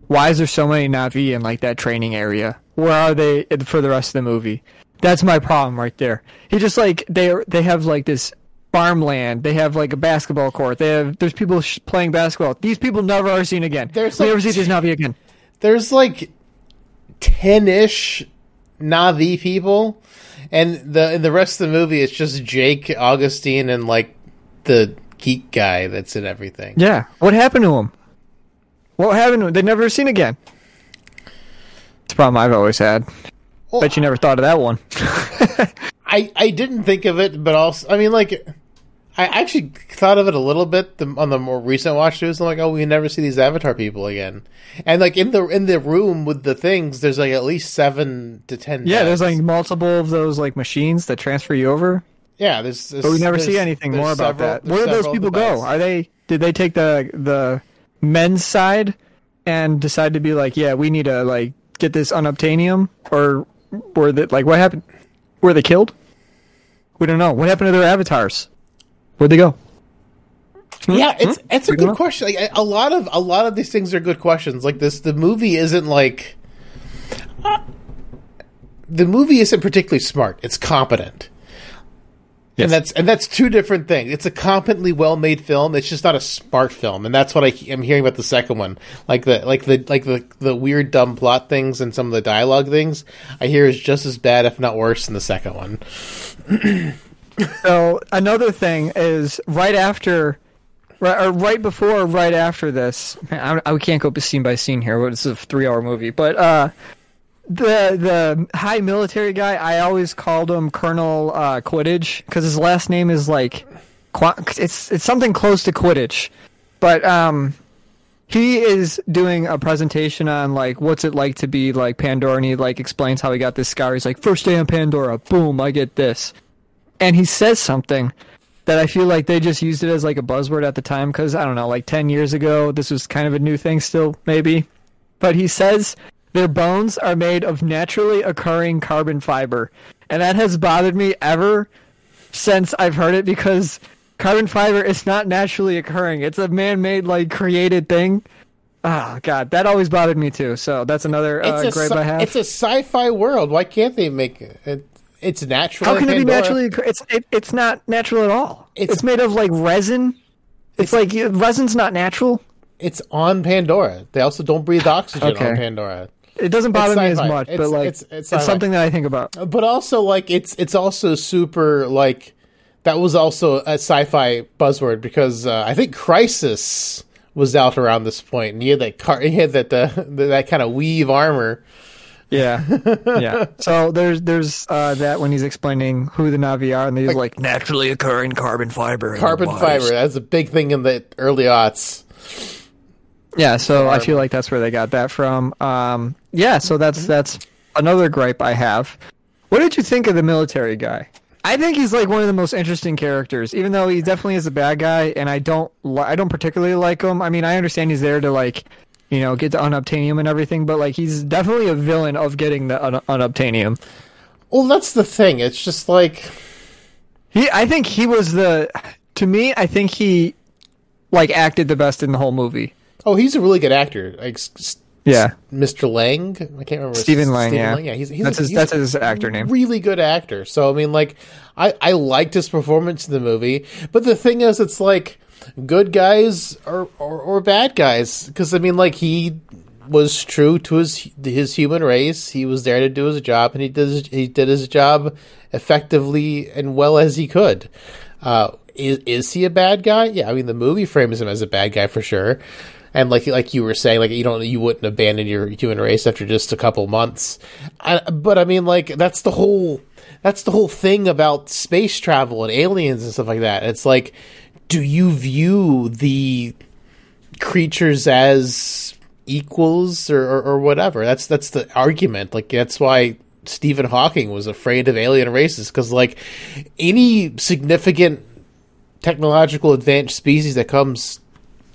Why is there so many Na'vi in like that training area? Where are they for the rest of the movie? That's my problem right there. He just like they they have like this farmland. They have like a basketball court. They have there's people sh- playing basketball. These people never are seen again. There's, we like, never see these Na'vi again. There's like 10ish Na'vi people, and the in the rest of the movie it's just Jake, Augustine, and like the geek guy that's in everything. Yeah. What happened to him? What happened to him? They never seen again. It's a problem I've always had. Well, Bet you never thought of that one. I I didn't think of it, but also I mean like I actually thought of it a little bit the, on the more recent watch throughs. I'm like, oh, we never see these Avatar people again. And like in the in the room with the things, there's like at least seven to ten. yeah, there's like multiple of those like machines that transfer you over, yeah, there's, there's but we never see anything more about several- that. Where do those people devices. go? Are they did they take the the men's side and decide to be like, yeah, we need to like get this unobtainium, or were they like what happened? Were they killed? We don't know. What happened to their avatars? Where'd they go? Yeah, it's it's a good know. question. Like, a lot of a lot of these things are good questions. Like this, the movie isn't like uh, the movie isn't particularly smart. It's competent, Yes. and that's and that's two different things. It's a competently well made film. It's just not a smart film, and that's what I, am hearing about the second one. Like the like the like the the weird dumb plot things and some of the dialogue things I hear is just as bad, if not worse, than the second one. So another thing is right after, right, or right before, or right after this. Man, I, I can't go scene by scene here. but It's a three-hour movie, but uh, the the high military guy, I always called him Colonel uh, Quidditch because his last name is like, it's it's something close to Quidditch, but um. He is doing a presentation on like what's it like to be like Pandora, and he like explains how he got this scar. He's like, first day on Pandora, boom, I get this and he says something that I feel like they just used it as like a buzzword at the time because I don't know, like 10 years ago, this was kind of a new thing still, maybe. But he says their bones are made of naturally occurring carbon fiber. And that has bothered me ever since I've heard it because carbon fiber is not naturally occurring. It's a man made, like, created thing. Oh, God, that always bothered me too. So that's another uh, gripe sci- I have. it's a sci-fi world. Why can't they make it? It's natural. How can it be naturally? It's it, it's not natural at all. It's- It's, made of like resin. It's, like uh, resin's not natural. It's on Pandora. They also don't breathe oxygen Okay. on Pandora. It doesn't bother me as much, It's- but like it's- it's, it's something that I think about. But also, like it's it's also super like that was also a sci-fi buzzword because uh, I think Crysis was out around this point, and he had that car, he had that uh, that kind of weave armor. Yeah, yeah. So there's there's uh, that when he's explaining who the Na'vi are, and he's like, naturally occurring carbon fiber. Carbon fiber. bodies." That's a big thing in the early aughts. Yeah, so I feel like that's where they got that from. Um, yeah, so that's that's another gripe I have. What did you think of the military guy? I think he's like one of the most interesting characters, even though he definitely is a bad guy, and I don't li- I don't particularly like him. I mean, I understand he's there to like, you know, get the unobtainium and everything, but like he's definitely a villain of getting the un- unobtainium. Well, that's the thing. It's just like He, I think he was the, to me, I think he, like, acted the best in the whole movie. oh, he's a really good actor. Like s- Yeah. Mr. Lang. I can't remember. Stephen Lang, Stephen yeah. Yeah, he's, he's That's a, his- that's his actor name. Really good actor. So I mean, like, I I liked his performance in the movie. But the thing is, it's like good guys or or, or bad guys. Because I mean, like he was true to his his human race. He was there to do his job, and he did his, he did his job effectively and well as he could. Uh, is is he a bad guy? Yeah, I mean, the movie frames him as a bad guy for sure. And like like you were saying, like you don't you wouldn't abandon your human race after just a couple months. I, but I mean, like that's the whole that's the whole thing about space travel and aliens and stuff like that. It's like, do you view the creatures as equals or, or, or whatever? That's that's the argument. Like that's why Stephen Hawking was afraid of alien races because like any significant technological advanced species that comes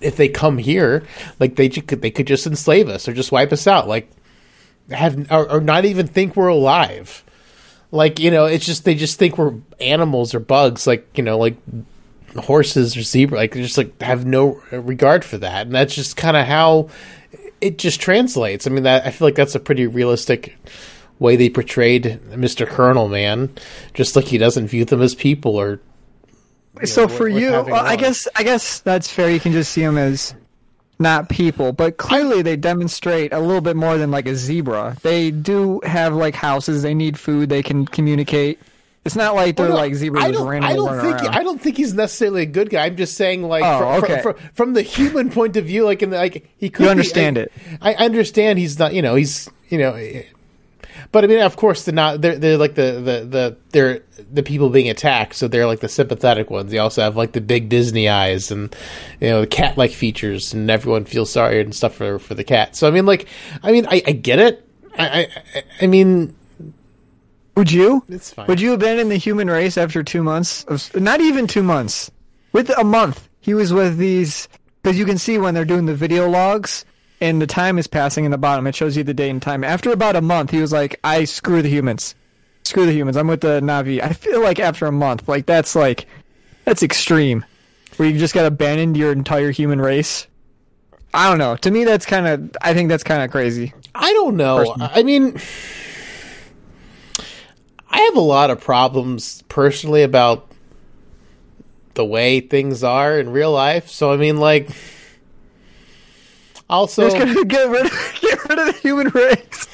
if they come here like they could they could just enslave us or just wipe us out like have or, or not even think we're alive like you know it's just they just think we're animals or bugs like you know like horses or zebra like they just like have no regard for that and that's just kind of how it just translates i mean that i feel like that's a pretty realistic way they portrayed mr colonel man just like he doesn't view them as people or so know, for you, well, I guess I guess that's fair. You can just see them as not people, but clearly they demonstrate a little bit more than like a zebra. They do have like houses. They need food. They can communicate. It's not like they're Well, no, like zebras I don't, randomly I don't think around. I don't think he's necessarily a good guy. I'm just saying, like, Oh, fr- fr- okay. fr- from the human point of view, like, in the, like he could You be- understand I, it. I understand he's not. You know, he's you know, but I mean, of course, they're not. They're they're like the the the they're the people being attacked, so they're like the sympathetic ones. They also have like the big Disney eyes and you know the cat like features, and everyone feels sorry and stuff for for the cat. So I mean, like, I mean, I, I get it. I, I I mean, Would you? It's fine. Would you abandon the human race after two months? Of, not even two months. With a month, he was with these because you can see when they're doing the video logs and the time is passing in the bottom. It shows you the date and time. After about a month, he was like, "I screw the humans. Screw the humans. I'm with the Na'vi." I feel like after a month, like that's like that's extreme. Where you just got abandoned your entire human race. I don't know. To me, that's kind of. I think that's kind of crazy. I don't know. Personally. I mean, I have a lot of problems personally about the way things are in real life. So I mean, like, also, gonna get rid of, get rid of the human race.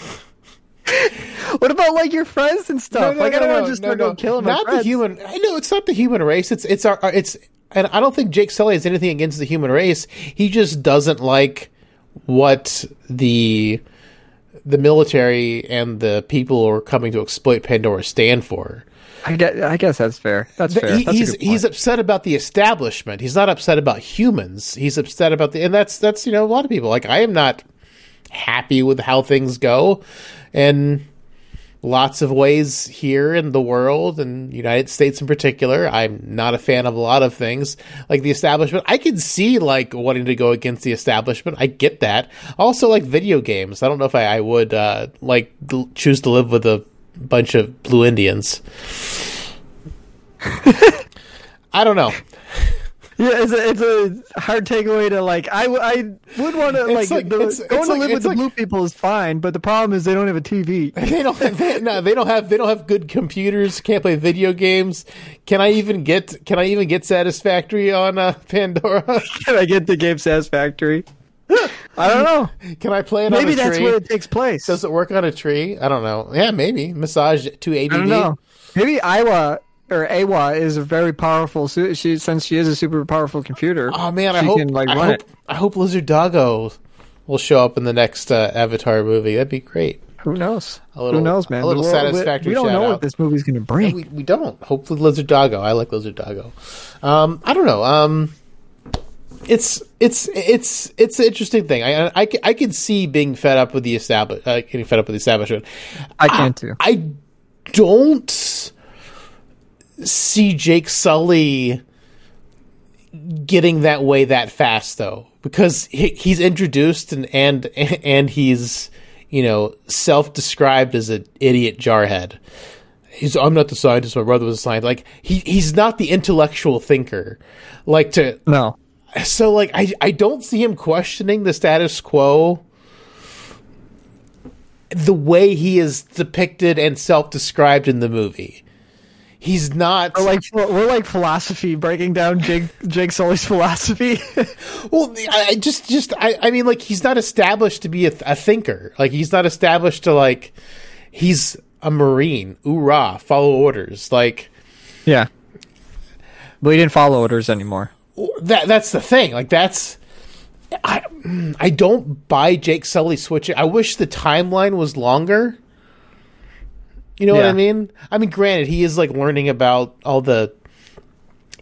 what about like your friends and stuff? like I don't want to just go kill my not friends. the human. I know it's not the human race. It's it's our, our it's. And I don't think Jake Sully has anything against the human race. He just doesn't like what the the military and the people who are coming to exploit Pandora stand for. I guess, I guess that's fair. That's Th- fair. he- That's he's he's upset about the establishment. He's not upset about humans. He's upset about the and that's that's you know a lot of people like I am not happy with how things go, and lots of ways here in the world and United States in particular. I'm not a fan of a lot of things like the establishment. I can see like wanting to go against the establishment. I get that. Also, like video games. I don't know if I, I would uh, like choose to live with a bunch of blue Indians. I don't know. Yeah, it's a, it's a hard takeaway to like. I, I would want to like, like- the, it's- going it's to like- live with it's the blue people is fine, but the problem is they don't have a TV. They don't. They, no, they don't have. They don't have good computers. Can't play video games. Can I even get? Can I even get Satisfactory on uh, Pandora? Can I get the game Satisfactory? I don't know. Can I play it Maybe on a that's where it takes place. Does it work on a tree? I don't know. Yeah, maybe massage to ABD. I don't know. Maybe Eywa or Eywa is a very powerful. Su- she since she is a super powerful computer. Oh man, I hope. can, like, I hope. I hope Lizard Doggo will show up in the next uh, Avatar movie. That'd be great. Who knows? A little- Who knows, man? a little satisfactory We, don't know shout-out. what this movie's going to bring. We, we don't. Hopefully, Lizard Doggo. I like Lizard Doggo. Um, I don't know. Um, it's it's it's it's an interesting thing. I I, I could see being fed up with the establish, uh, getting fed up with the establishment. I can too. I don't see Jake Sully getting that way that fast though, because he, he's introduced and and and he's you know self-described as an idiot jarhead. He's I'm not the scientist. My brother was a scientist. Like he he's not the intellectual thinker. Like to No. so like I I don't see him questioning the status quo the way he is depicted and self-described in the movie. He's not We're like we're like philosophy breaking down Jake Jake Sully's philosophy. well I just just I I mean like he's not established to be a, a thinker. Like he's not established to like he's a marine. Oorah, follow orders. Like yeah. But he didn't follow orders anymore. that that's the thing. Like that's I I don't buy Jake Sully switching. I wish the timeline was longer. You know what I mean? I mean, granted, he is like learning about all the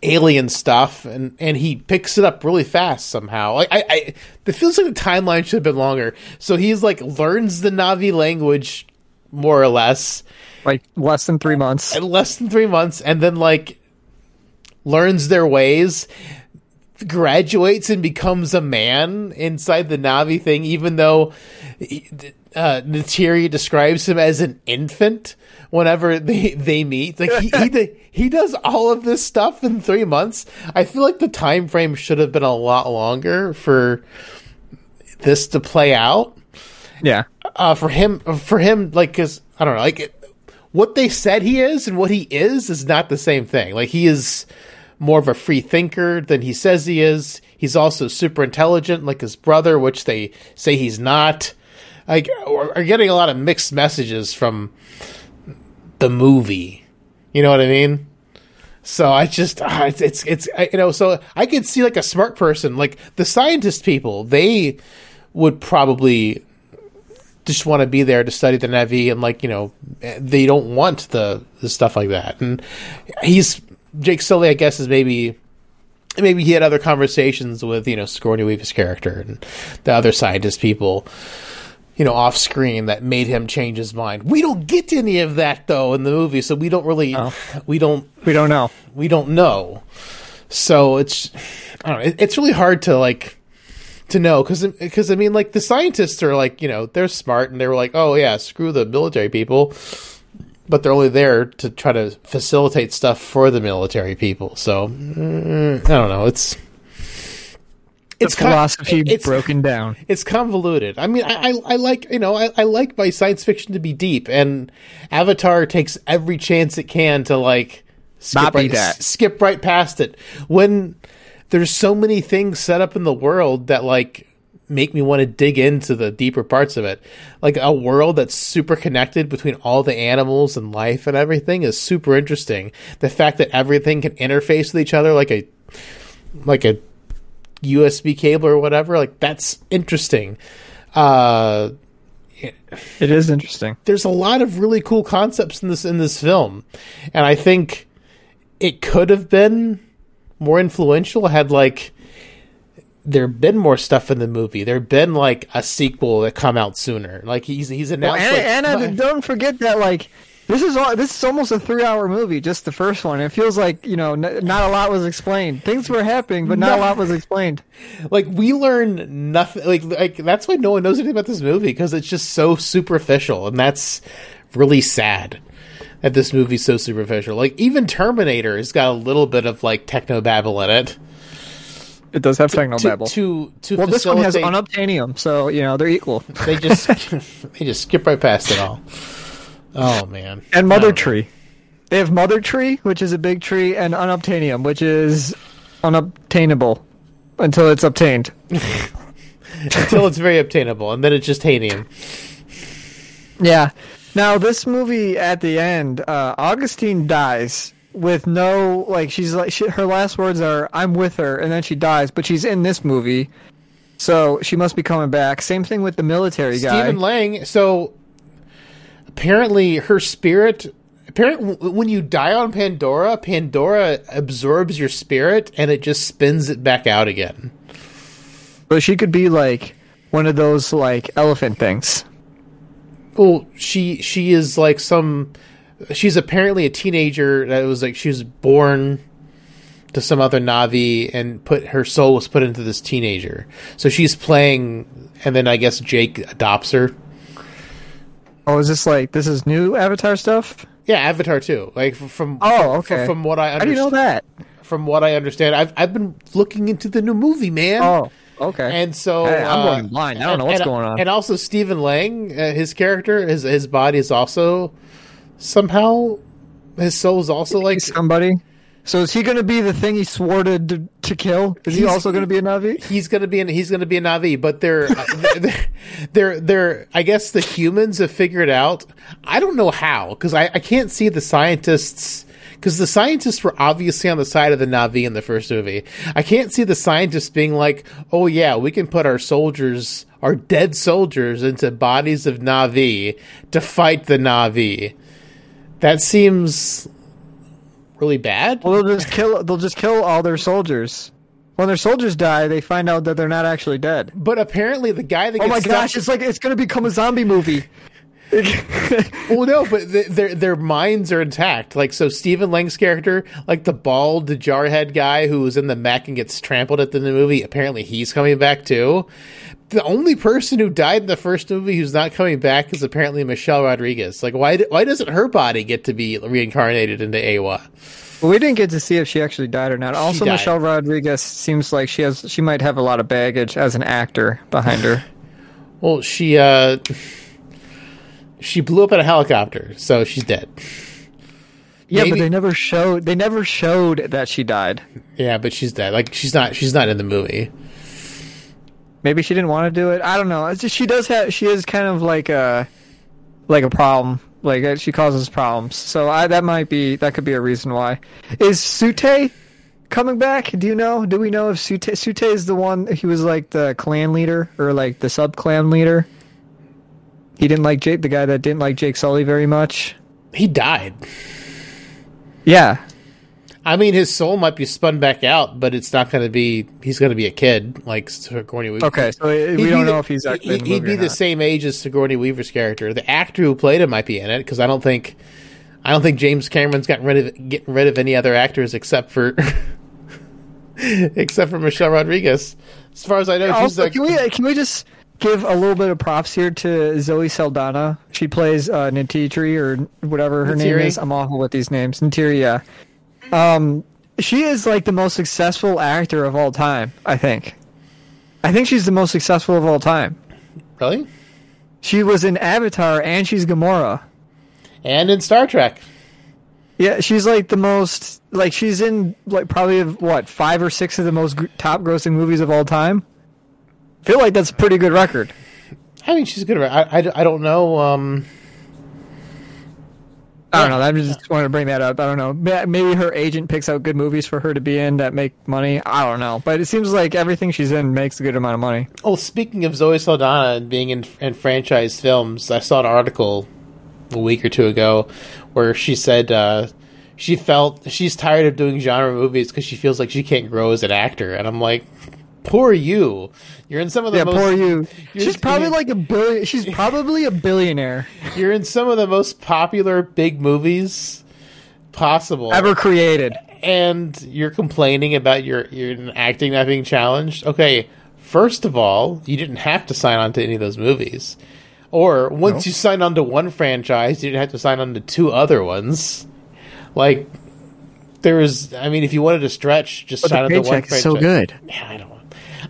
alien stuff, and and he picks it up really fast somehow. Like I, I it feels like the timeline should have been longer. So he's like learns the Na'vi language more or less Like less than three months. in less than three months, and then like learns their ways, graduates and becomes a man inside the Na'vi thing, even though uh, Neytiri describes him as an infant whenever they they meet. Like he he, he does all of this stuff in three months. I feel like the time frame should have been a lot longer for this to play out Yeah. uh, for him for him like because i don't know like it, what they said he is and what he is is not the same thing like he is more of a free thinker than he says he is. He's also super intelligent, like his brother, which they say he's not. Like, are getting a lot of mixed messages from the movie. You know what I mean? So I just ah, it's it's, it's I, you know so I could see like a smart person like the scientist people they would probably just want to be there to study the Na'vi and like you know they don't want the the stuff like that and he's Jake Sully I guess is maybe maybe he had other conversations with you know Sigourney Weaver's character and the other scientist people you know off screen that made him change his mind. We don't get any of that though in the movie so we don't really Oh. we don't We don't know. we don't know. So it's I don't know. It, it's really hard to like to know because because I mean like the scientists are like you know they're smart and they were like oh yeah screw the military people, but they're only there to try to facilitate stuff for the military people. So mm, I don't know. It's it's con- philosophy it's broken down. it's convoluted. I mean, I, I, I like you know I, I like my science fiction to be deep, and Avatar takes every chance it can to like skip right, that. s- skip right past it. When there's so many things set up in the world that like make me want to dig into the deeper parts of it. Like a world that's super connected between all the animals and life and everything is super interesting. The fact that everything can interface with each other like a like a USB cable or whatever, like that's interesting. Uh It is interesting. there's a lot of really cool concepts in this in this film, and I think it could have been more influential had like there been more stuff in the movie. There been like a sequel that come out sooner. Like he's he's Well, announced. and, like, and don't forget that like this is all this is almost a three-hour movie, just the first one. It feels like you know n- not a lot was explained. Things were happening, but not a lot was explained. like we learn nothing. Like like that's why no one knows anything about this movie because it's just so superficial, and that's really sad. That this movie's so superficial. Like even Terminator has got a little bit of like techno babble in it. It does have to, technobabble. to to well, this one has unobtainium, so you know they're equal. they just they just skip right past it all. Oh man. And mother don't know. tree. They have mother tree, which is a big tree, and unobtainium, which is unobtainable until it's obtained. until it's very obtainable, and then it's just hanium. Yeah. Now this movie at the end, uh, Augustine dies with no like she's like she, her last words are "I'm with her," and then she dies. But she's in this movie, so she must be coming back. Same thing with the military guy. Stephen Lang. So apparently, her spirit. Apparently, when you die on Pandora, Pandora absorbs your spirit and it just spins it back out again. But she could be like one of those like elephant things. Well, she she is like some. She's apparently a teenager that was like she was born to some other Na'vi and put her soul was put into this teenager. So she's playing, and then I guess Jake adopts her. Oh, is this like this is new Avatar stuff? Yeah, Avatar too. Like from Oh, from- okay. From what I How do you know understand, that? from what I understand, I've I've been looking into the new movie, man. Oh, okay. And so Hey, I'm uh, going blind. I don't know what's and- going on. And also Stephen Lang, uh, his character, his his body is also somehow his soul is also like somebody. So is he going to be the thing he swore to to, to kill? Is he also going to be a Na'vi? he's gonna be an, he's gonna be a Na'vi, but they're uh, they're, they're they're I guess the humans have figured out. I don't know how because I, I can't see the scientists because the scientists were obviously on the side of the Na'vi in the first movie. I can't see the scientists being like, oh yeah, we can put our soldiers, our dead soldiers, into bodies of Na'vi to fight the Na'vi. That seems really bad. Well, they'll just kill. They'll just kill all their soldiers. When their soldiers die, they find out that they're not actually dead. But apparently, the guy that Oh gets my stuck- gosh! It's like it's going to become a zombie movie. Well, no, but th- their their minds are intact. Like so, Stephen Lang's character, like the bald jarhead guy who was in the mech and gets trampled at the end of the movie. Apparently, he's coming back too. The only person who died in the first movie who's not coming back is apparently Michelle Rodriguez. Like, why why doesn't her body get to be reincarnated into Eywa? Well, we didn't get to see if she actually died or not. Also. Michelle Rodriguez seems like she has she might have a lot of baggage as an actor behind her. Well, she uh, she blew up in a helicopter, so she's dead. Yeah, Maybe- but they never showed. They never showed that she died. Yeah, but she's dead. Like she's not. She's not in the movie. Maybe she didn't want to do it. I don't know. It's just she does have. She is kind of like a, like a problem. Like uh, she causes problems. So I that might be that could be a reason why. Is Tsu'tey coming back? Do you know? Do we know if Tsu'tey Tsu'tey is the one? He was like the clan leader or like the sub clan leader. He didn't like Jake, the guy that didn't like Jake Sully very much. He died. Yeah, I mean, his soul might be spun back out, but it's not going to be. He's going to be a kid, like Sigourney Weaver. Okay, so we He'd don't know the- if he's actually. He'd movie be the same age as Sigourney Weaver's character. The actor who played him might be in it because I don't think, I don't think James Cameron's gotten rid of getting rid of any other actors except for, except for Michelle Rodriguez. As far as I know, she's Also, like. can we can we just give a little bit of props here to Zoe Saldana? She plays uh, Natitri or whatever her name is. I'm awful with these names. Neytiri, yeah. Um, she is like the most successful actor of all time. I think. I think she's the most successful of all time. really? She was in Avatar and she's Gamora. And in Star Trek. Yeah, she's like the most like she's in like probably what five or six of the most top grossing movies of all time. feel like that's a pretty good record. I mean, she's a good. I, I, I don't know. Um, I don't know. I just wanted to bring that up. I don't know. Maybe her agent picks out good movies for her to be in that make money. I don't know. But it seems like everything she's in makes a good amount of money. Oh, speaking of Zoe Saldana being in, in franchise films, I saw an article a week or two ago where she said uh, she felt she's tired of doing genre movies because she feels like she can't grow as an actor. And I'm like, poor you. You're in some of the Yeah, most poor you. She's probably like a billion. She's probably a billionaire you're in some of the most popular big movies possible. ever created. and you're complaining about your your acting not being challenged. Okay, first of all, you didn't have to sign on to any of those movies. Or once you signed on to one franchise, you didn't have to sign on to two other ones. Like there was, I mean, if you wanted to stretch, just But sign on to one is franchise. so good. Yeah, I don't.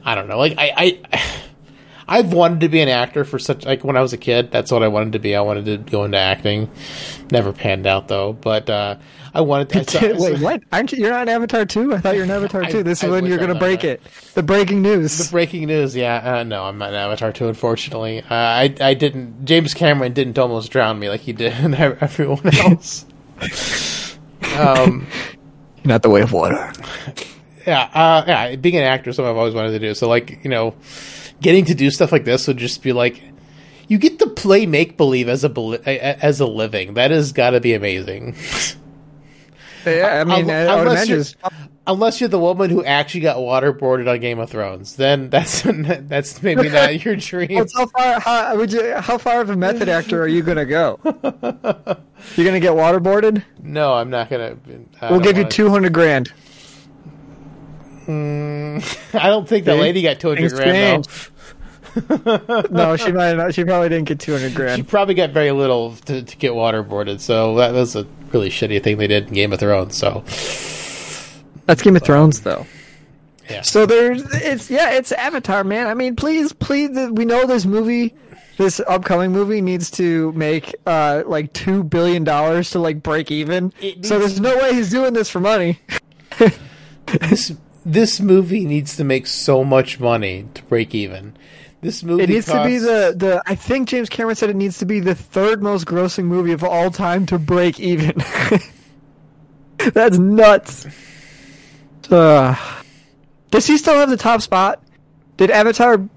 I don't know. Like I, I, I've wanted to be an actor for such like when I was a kid. That's what I wanted to be. I wanted to go into acting. Never panned out though. But uh, I wanted. To, I I Wait, what? Aren't you? You're not Avatar two? I thought you're in Avatar I- two. This I is when you're gonna break it. The breaking news. The breaking news, yeah. Uh, no, I'm not in Avatar 2, unfortunately. Uh, I, I didn't. James Cameron didn't almost drown me like he did everyone else. um, not the way of water. Yeah, uh, yeah. Being an actor is something I've always wanted to do. So, like, you know, getting to do stuff like this would just be like, you get to play make believe as a as a living. That has got to be amazing. Yeah, I mean, I, I unless you're, unless you're the woman who actually got waterboarded on Game of Thrones, then that's that's maybe not your dream. Well, how far? How would you? How far of a method actor are you gonna go? You're gonna get waterboarded? No, I'm not gonna. I We'll give you two hundred grand. I don't think the lady got 200 Things grand though. no, she might not. She probably didn't get two hundred grand. She probably got very little to, to get waterboarded, so that was a really shitty thing they did in Game of Thrones. So That's Game of Thrones, though. yeah, So there's, it's yeah, it's Avatar, man. I mean, please, please, we know this movie, this upcoming movie needs to make uh like two billion dollars to like break even. It So needs- there's no way he's doing this for money. this this movie needs to make so much money to break even. This movie It needs to be the the. I think James Cameron said it needs to be the third most grossing movie of all time to break even. That's nuts. Uh, does he still have the top spot? Did Avatar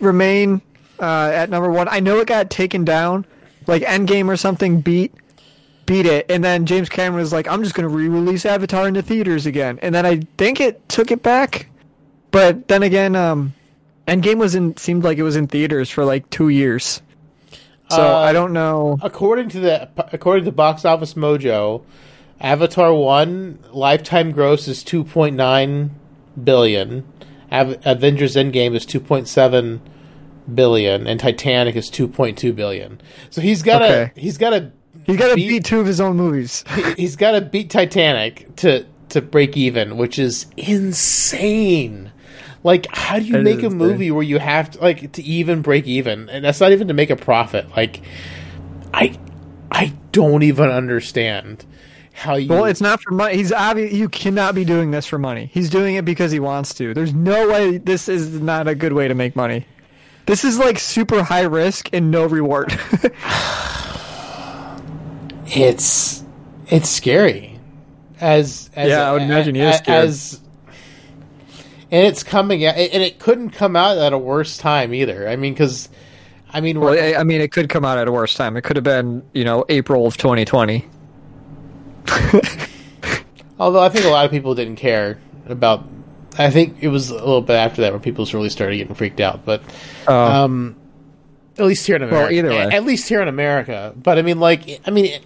remain uh, at number one? I know it got taken down, like Endgame or something beat beat it, and then James Cameron was like, "I'm just going to re-release Avatar into theaters again," and then I think it took it back. But then again, um, Endgame was in seemed like it was in theaters for like two years. So Uh, I don't know. according to the according to Box Office Mojo, Avatar one lifetime gross is two point nine billion. Av- Avengers Endgame is two point seven billion, and Titanic is two point two billion. So he's got Okay. he's got to He's got to beat two of his own movies. he's got to beat Titanic to to break even, which is insane. Like, how do you That make a insane. movie where you have to like to even break even, and that's not even to make a profit? Like, I I don't even understand how you. Well, it's not for money. He's obvious. You cannot be doing this for money. He's doing it because he wants to. There's no way. This is not a good way to make money. This is like super high risk and no reward. it's it's scary. As, as Yeah, I would imagine a- scared. As, and it's coming out, and it couldn't come out at a worse time either. I mean, because I mean, well, I I mean, it could come out at a worse time. It could have been, you know, April of 2020. although I think a lot of people didn't care about. I think it was a little bit after that where people really started getting freaked out, but Uh, um, at least here in America. Well, either way. At least here in America. But I mean, like, I mean,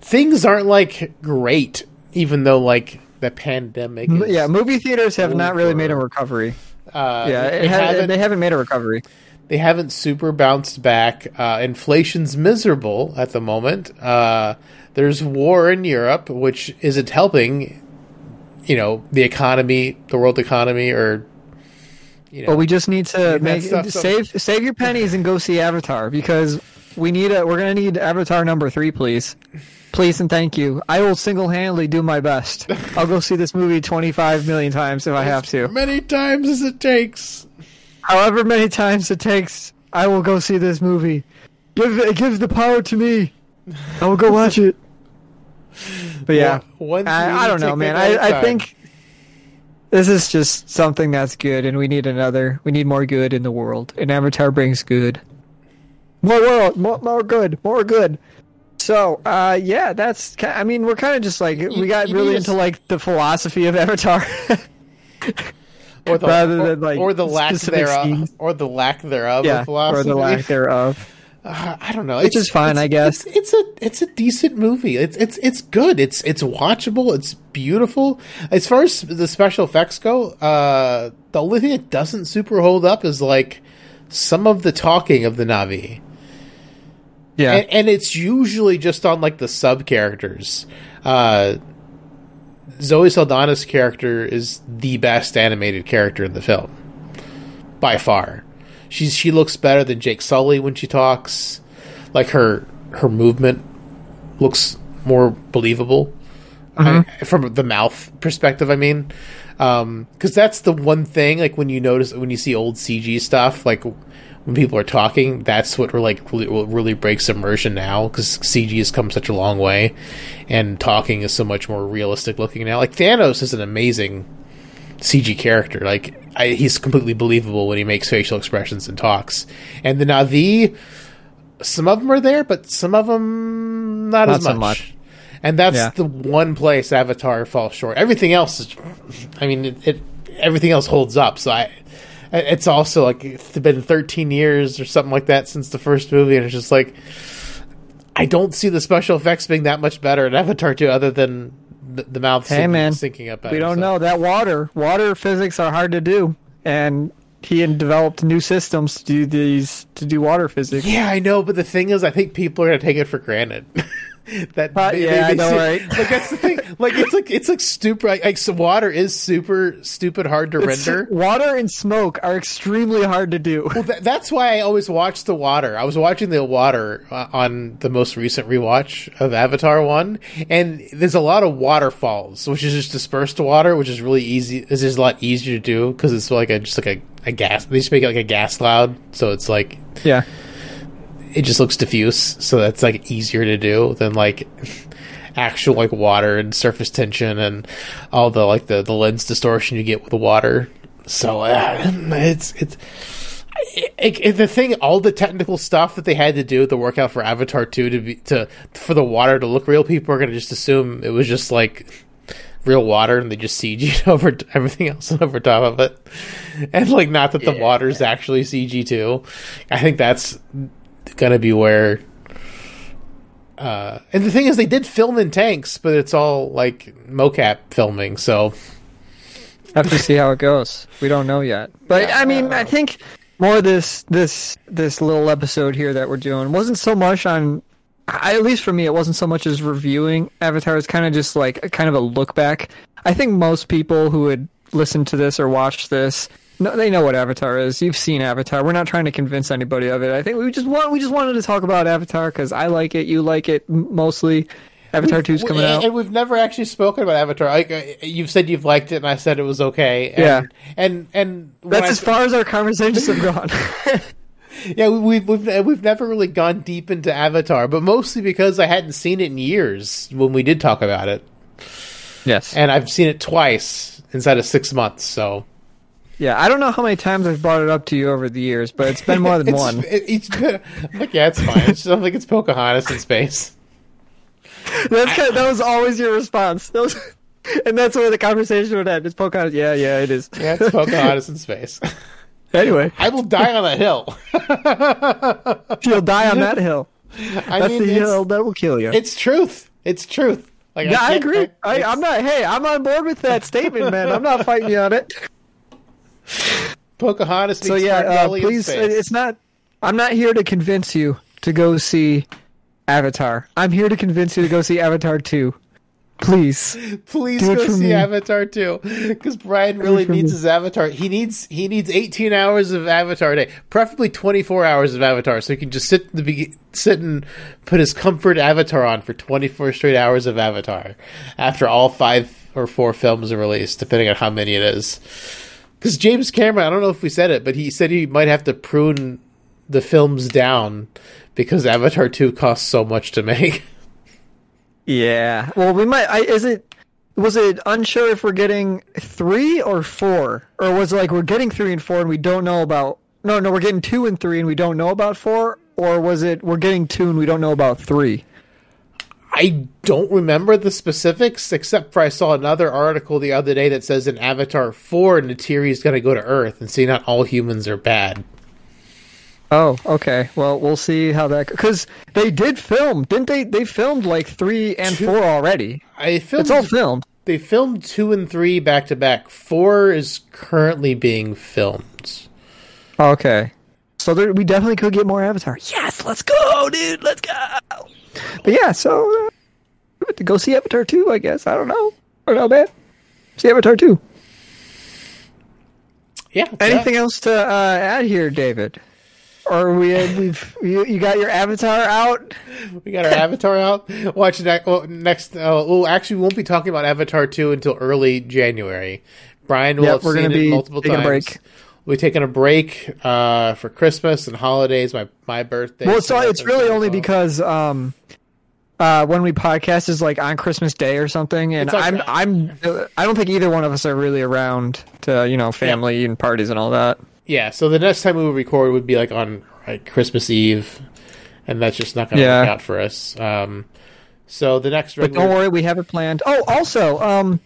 things aren't like great, even though like the pandemic. Is, yeah, movie theaters have not really made a recovery. uh, Yeah, they, ha- haven't, they haven't made a recovery. they haven't super bounced back. Uh, inflation's miserable at the moment. Uh, there's war in Europe, which isn't helping. You know the economy, the world economy, or you know. But we just need to that make stuff so- save save your pennies and go see Avatar because we need a we're gonna need Avatar number three, please, please and thank you. I will single handedly do my best. I'll go see this movie twenty five million times if I have to. many times as it takes. However many times it takes, I will go see this movie. Give give the power to me. I will go watch it. But yeah, One- one I, I don't know, ticket man. I, a I, I time. think this is just something that's good, and we need another. We need more good in the world, and Avatar brings good. More world, more, more good, more good. So, uh, yeah, that's. I mean, we're kind of just like we got really into like the philosophy of Avatar. or the, rather or, than, like, or the lack thereof, scenes. or the lack thereof yeah, of philosophy. or the lack thereof. Uh, I don't know. Which It's- is fine, I guess. It's, it's a it's a decent movie. It's it's it's good. It's it's watchable. It's beautiful. As far as the special effects go, uh, the only thing that doesn't super hold up is like some of the talking of the Na'vi, Yeah, and, and it's usually just on like the sub characters. Uh, Zoe Saldana's character is the best animated character in the film by far. She's she looks better than Jake Sully when she talks. Like her her movement looks more believable I- uh-huh. from the mouth perspective. I mean, um, because that's the one thing. Like when you notice when you see old CG stuff, like when people are talking, that's what really like really, what really breaks immersion now. Because CG has come such a long way, and talking is so much more realistic looking now. Like Thanos is an amazing CG character. Like I, he's completely believable when he makes facial expressions and talks. And the Na'vi, some of them are there, but some of them not, Not as so much. much. And that's Yeah. the one place Avatar falls short. Everything else is, I mean, it, it everything else holds up. So I, it's also like it's been 13 years or something like that since the first movie, and it's just like I don't see the special effects being that much better in Avatar 2, other than the, the mouth Hey, syncing, man. syncing up. we don't know that water. Water physics are hard to do, and he had developed new systems to do these to do water physics. Yeah, I know, but the thing is, I think people are gonna take it for granted. that Uh, yeah, I know, right? Like that's the thing. Like it's like it's like stupid. Like, like so water is super stupid hard to It's- render. Water and smoke are extremely hard to do. Well, th- that's why I always watch the water. I was watching the water uh, on the most recent rewatch of Avatar One, and there's a lot of waterfalls, which is just dispersed water, which is really easy. It's just a lot easier to do because it's like a just like a, a gas. They just make it like a gas cloud, so it's like Yeah, it just looks diffuse, so that's like easier to do than like actual like water and surface tension and all the like the, the lens distortion you get with the water. So uh, it's it's it, it- the thing, all the technical stuff that they had to do the workout for Avatar two to be to for the water to look real. People are gonna just assume it was just like real water and they just CG over everything else over top of it, and like not that the water's actually CG too. I think that's gonna be where. Uh, and the thing is, they did film in tanks, but it's all like mocap filming. So have to see how it goes. We don't know yet, but I mean, I think more this this this little episode here that we're doing wasn't so much on. I, at least for me, it wasn't so much as reviewing Avatar. It's kind of just like a, kind of a look back. I think most people who would listen to this or watch this, no, they know what Avatar is. You've seen Avatar. We're not trying to convince anybody of it. I think we just want we just wanted to talk about Avatar because I like it, you like it mostly, Avatar 2's coming and, out. and we've never actually spoken about Avatar. Uh, you've said, you've liked it, and I said it was okay. And, Yeah. and and That's I- as far as our conversations have gone. Yeah, we've we've we've never really gone deep into Avatar, but mostly because I hadn't seen it in years when we did talk about it, yes. and I've seen it twice inside of six months. So Yeah, I don't know how many times I've brought it up to you over the years, but it's been more than it's, one. It, been, I'm like, yeah, it's fine. It's just like it's Pocahontas in space. That's kind of, that was always your response. That was, and that's where the conversation would end. It's Pocahontas. Yeah, yeah, it is. Yeah, it's Pocahontas in space. Anyway, I will die on that hill. you'll die on that hill. I That's mean, the hill that will kill you. it's truth. It's truth. Like, yeah, I can't- agree. I, I'm not. Hey, I'm on board with that statement, man. I'm not fighting you on it. Pocahontas. So yeah, uh, please. space. It's not. I'm not here to convince you to go see Avatar. I'm here to convince you to go see Avatar 2. Please. Please go see me. Avatar too, because Brian really needs me. his Avatar. He needs he needs 18 hours of Avatar a day, preferably 24 hours of Avatar, so he can just sit in the be- sit and put his comfort Avatar on for 24 straight hours of Avatar after all five or four films are released, depending on how many it is. Because James Cameron, I don't know if we said it, but he said he might have to prune the films down because Avatar 2 costs so much to make. Yeah. Well, we might. I, is it? Was it unsure if we're getting three or four, or was it like we're getting three and four and we don't know about? No, no, we're getting two and three and we don't know about four, or was it we're getting two and we don't know about three? I don't remember the specifics, except for I saw another article the other day that says in Avatar 4, Neytiri is going to go to Earth and see not all humans are bad. Oh, okay. Well, we'll see how that because they did film, didn't they? They filmed like three and Two- four already. I filmed, It's all filmed. they filmed 2 and 3 back to back. 4 is currently being filmed. Okay. So there, we definitely could get more Avatar. Yes, let's go, dude. Let's go. But yeah, so uh, to go see Avatar two, I guess. I don't know. I don't know, man. See Avatar two. Yeah. Anything else to uh, add here, David? Or we we've you, you got your Avatar out? We got our Avatar out. Watch next. Well, next. Uh, well, actually, we won't be talking about Avatar 2 until early January. Brian will Yep, have we're seen gonna it be multiple taking a times. Break. We're taking a break uh, for Christmas and holidays. My my birthday. Well, so it's really only because. because um, uh, when we podcast is like on Christmas Day or something, and like- I'm I'm I don't think either one of us are really around to you know family and parties and all that. Yeah, so the next time we would record would be like on like Christmas Eve, and that's just not going to Yeah. work out for us. Um, so the next But don't worry, we have it planned. Oh, also, um,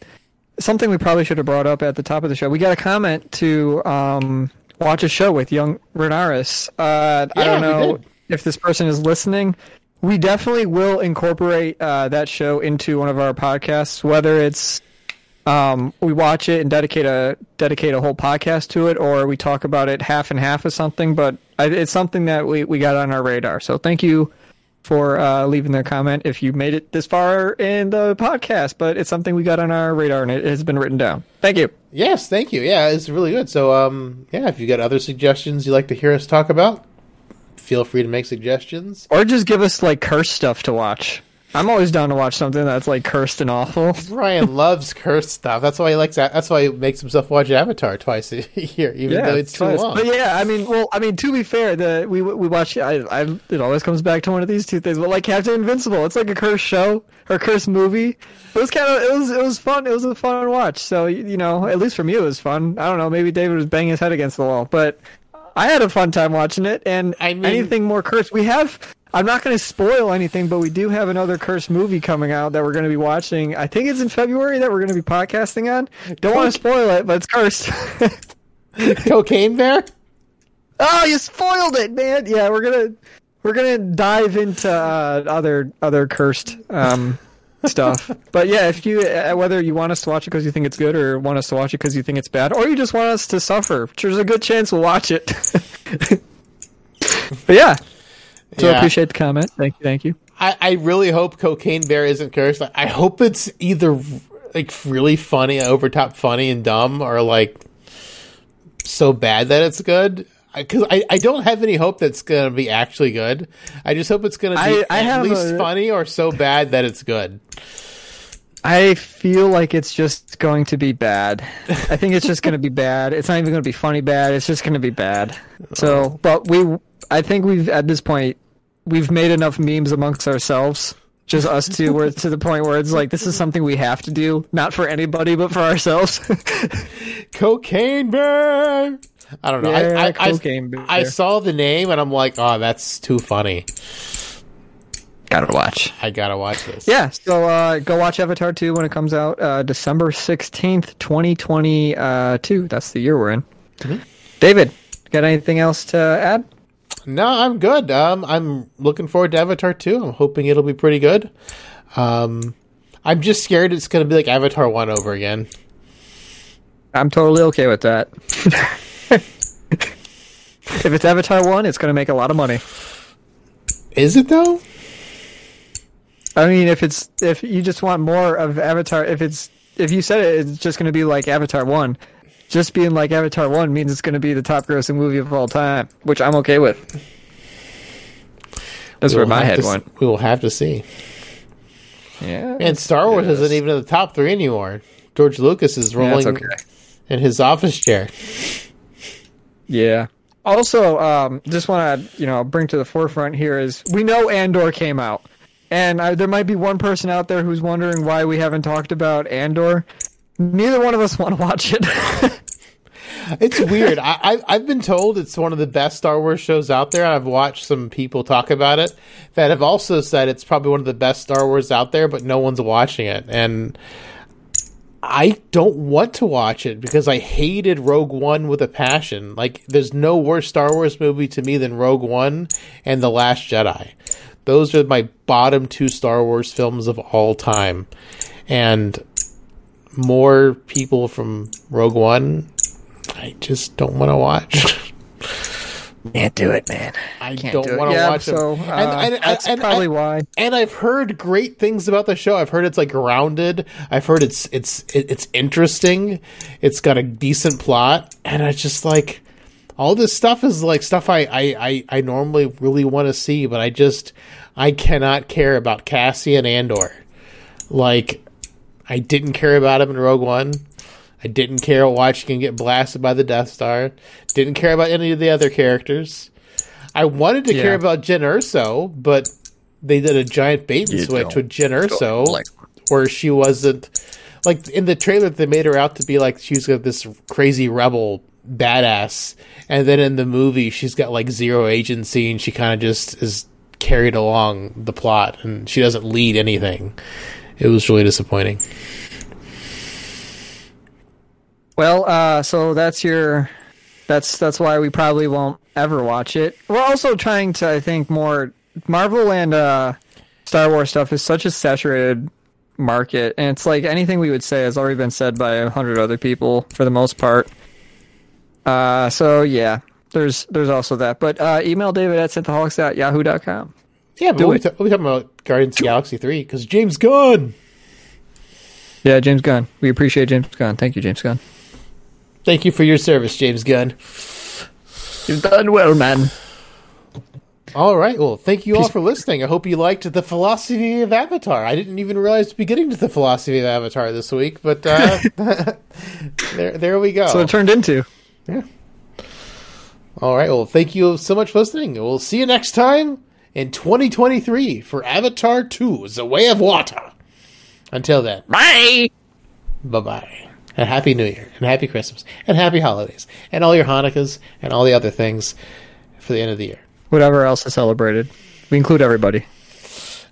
something we probably should have brought up at the top of the show. We got a comment to um, watch a show with young Renaris. Uh, I don't know if this person is listening. We definitely will incorporate uh, that show into one of our podcasts, whether it's um, we watch it and dedicate a dedicate a whole podcast to it, or we talk about it half and half or something. But I, it's something that we, we got on our radar. So thank you for uh, leaving their comment if you made it this far in the podcast. But it's something we got on our radar and it has been written down. Thank you. yes, thank you. Yeah, it's really good. So um, yeah, if you got other suggestions you'd like to hear us talk about, feel free to make suggestions. Or just give us like curse stuff to watch. I'm always down to watch something that's like cursed and awful. Brian loves cursed stuff. That's why he likes. That. That's why he makes himself watch Avatar twice a year, even though it's too long. But yeah, I mean, well, I mean, to be fair, the we we watch. I, I it always comes back to one of these two things. But like Captain Invincible, it's like a cursed show or cursed movie. It was kind of it was it was fun. It was a fun watch. So you you know, at least for me, it was fun. I don't know. Maybe David was banging his head against the wall, but I had a fun time watching it. And I mean- anything more cursed, we have. I'm not going to spoil anything, but we do have another cursed movie coming out that we're going to be watching. I think it's in February that we're going to be podcasting on. Don't want to spoil it, but it's cursed. Cocaine Bear. Oh, you spoiled it, man. Yeah, we're gonna we're gonna dive into uh, other other cursed um, stuff. But yeah, if you uh, whether you want us to watch it because you think it's good, or want us to watch it because you think it's bad, or you just want us to suffer, there's a good chance we'll watch it. but yeah, so I Yeah. appreciate the comment. Thank you, thank you. I, I really hope Cocaine Bear isn't cursed. I- I hope it's either like really funny, over top funny and dumb, or like so bad that it's good. because I, I don't have any hope that's going to be actually good. I just hope it's going to be I- I at least a- funny or so bad that it's good. I feel like it's just going to be bad. I think it's just going to be bad. It's not even going to be funny bad. It's just going to be bad. So, but we, I think we've at this point, we've made enough memes amongst ourselves, just us two, where to the point where it's like this is something we have to do, not for anybody, but for ourselves. Cocaine Bear. I don't know. I, Yeah, I, I- Cocaine Bear. I saw the name and I'm like, oh, that's too funny. Gotta watch. I gotta watch this. Yeah, so uh, go watch Avatar 2 when it comes out uh, December 16th, 2022. That's the year we're in. David, got anything else to add? No, I'm good. Um, I'm looking forward to Avatar 2. I'm hoping it'll be pretty good. Um, I'm just scared it's going to be like Avatar 1 over again. I'm totally okay with that. if it's Avatar 1, it's going to make a lot of money. Is it though? I mean, if it's if you just want more of Avatar, if it's if you said it, it's just going to be like Avatar 1. Just being like Avatar 1 means it's going to be the top grossing movie of all time, which I'm okay with. That's where my head to went. We will have to see. Yeah. And Star Wars isn't even in the top three anymore. George Lucas is rolling that's okay. in his office chair. Yeah. Also, um, just want to you know bring to the forefront here is we know Andor came out, and I, there might be one person out there who's wondering why we haven't talked about Andor. Neither one of us want to watch it. It's weird. I, I, I've been told it's one of the best Star Wars shows out there. I've watched some people talk about it that have also said it's probably one of the best Star Wars out there, but no one's watching it. And I don't want to watch it because I hated Rogue One with a passion. Like, there's no worse Star Wars movie to me than Rogue One and The Last Jedi. Those are my bottom two Star Wars films of all time. And more people from Rogue One I just don't want to watch. Can't do it, man. I Can't don't do want to yeah, watch so, them. uh, and, and, that's and, probably and, why. and I've heard great things about the show. I've heard it's like grounded. I've heard it's it's it's interesting. It's got a decent plot, and I just like all this stuff is like stuff I I I, I normally really want to see, but I just I cannot care about Cassian Andor. Like I didn't care about him in Rogue One. I didn't care watching him get blasted by the Death Star. Didn't care about any of the other characters. I wanted to Yeah. care about Jyn Erso, but they did a giant bait and You switch with Jyn Erso, like- where she wasn't like in the trailer. They made her out to be like she's got this crazy rebel badass, and then in the movie she's got like zero agency and she kind of just is carried along the plot, and she doesn't lead anything. It was really disappointing. Well, uh, so that's your. That's that's why we probably won't ever watch it. We're also trying to, I think, more Marvel and uh, Star Wars stuff is such a saturated market, and it's like anything we would say has already been said by a hundred other people for the most part. Uh, so yeah, there's there's also that. But uh, email David at synthaholics at yahoo.com. Yeah, but we'll, be we'll be talking about Guardians of the Galaxy three because James Gunn. Yeah, James Gunn. We appreciate James Gunn. Thank you, James Gunn. Thank you for your service, James Gunn. You've done well, man. All right. Well, thank you all for listening. I hope you liked the philosophy of Avatar. I didn't even realize to be getting to the philosophy of Avatar this week, but uh, there, there we go. So it turned into. Yeah. All right. Well, thank you so much for listening. We'll see you next time in 2023 for Avatar 2: The Way of Water. Until then, Bye. bye bye. And happy New Year, and happy Christmas, and happy holidays, and all your Hanukkahs, and all the other things for the end of the year. Whatever else is celebrated. We include everybody.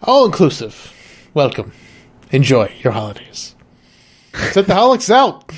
all inclusive. Welcome. Enjoy your holidays. Synthaholics out.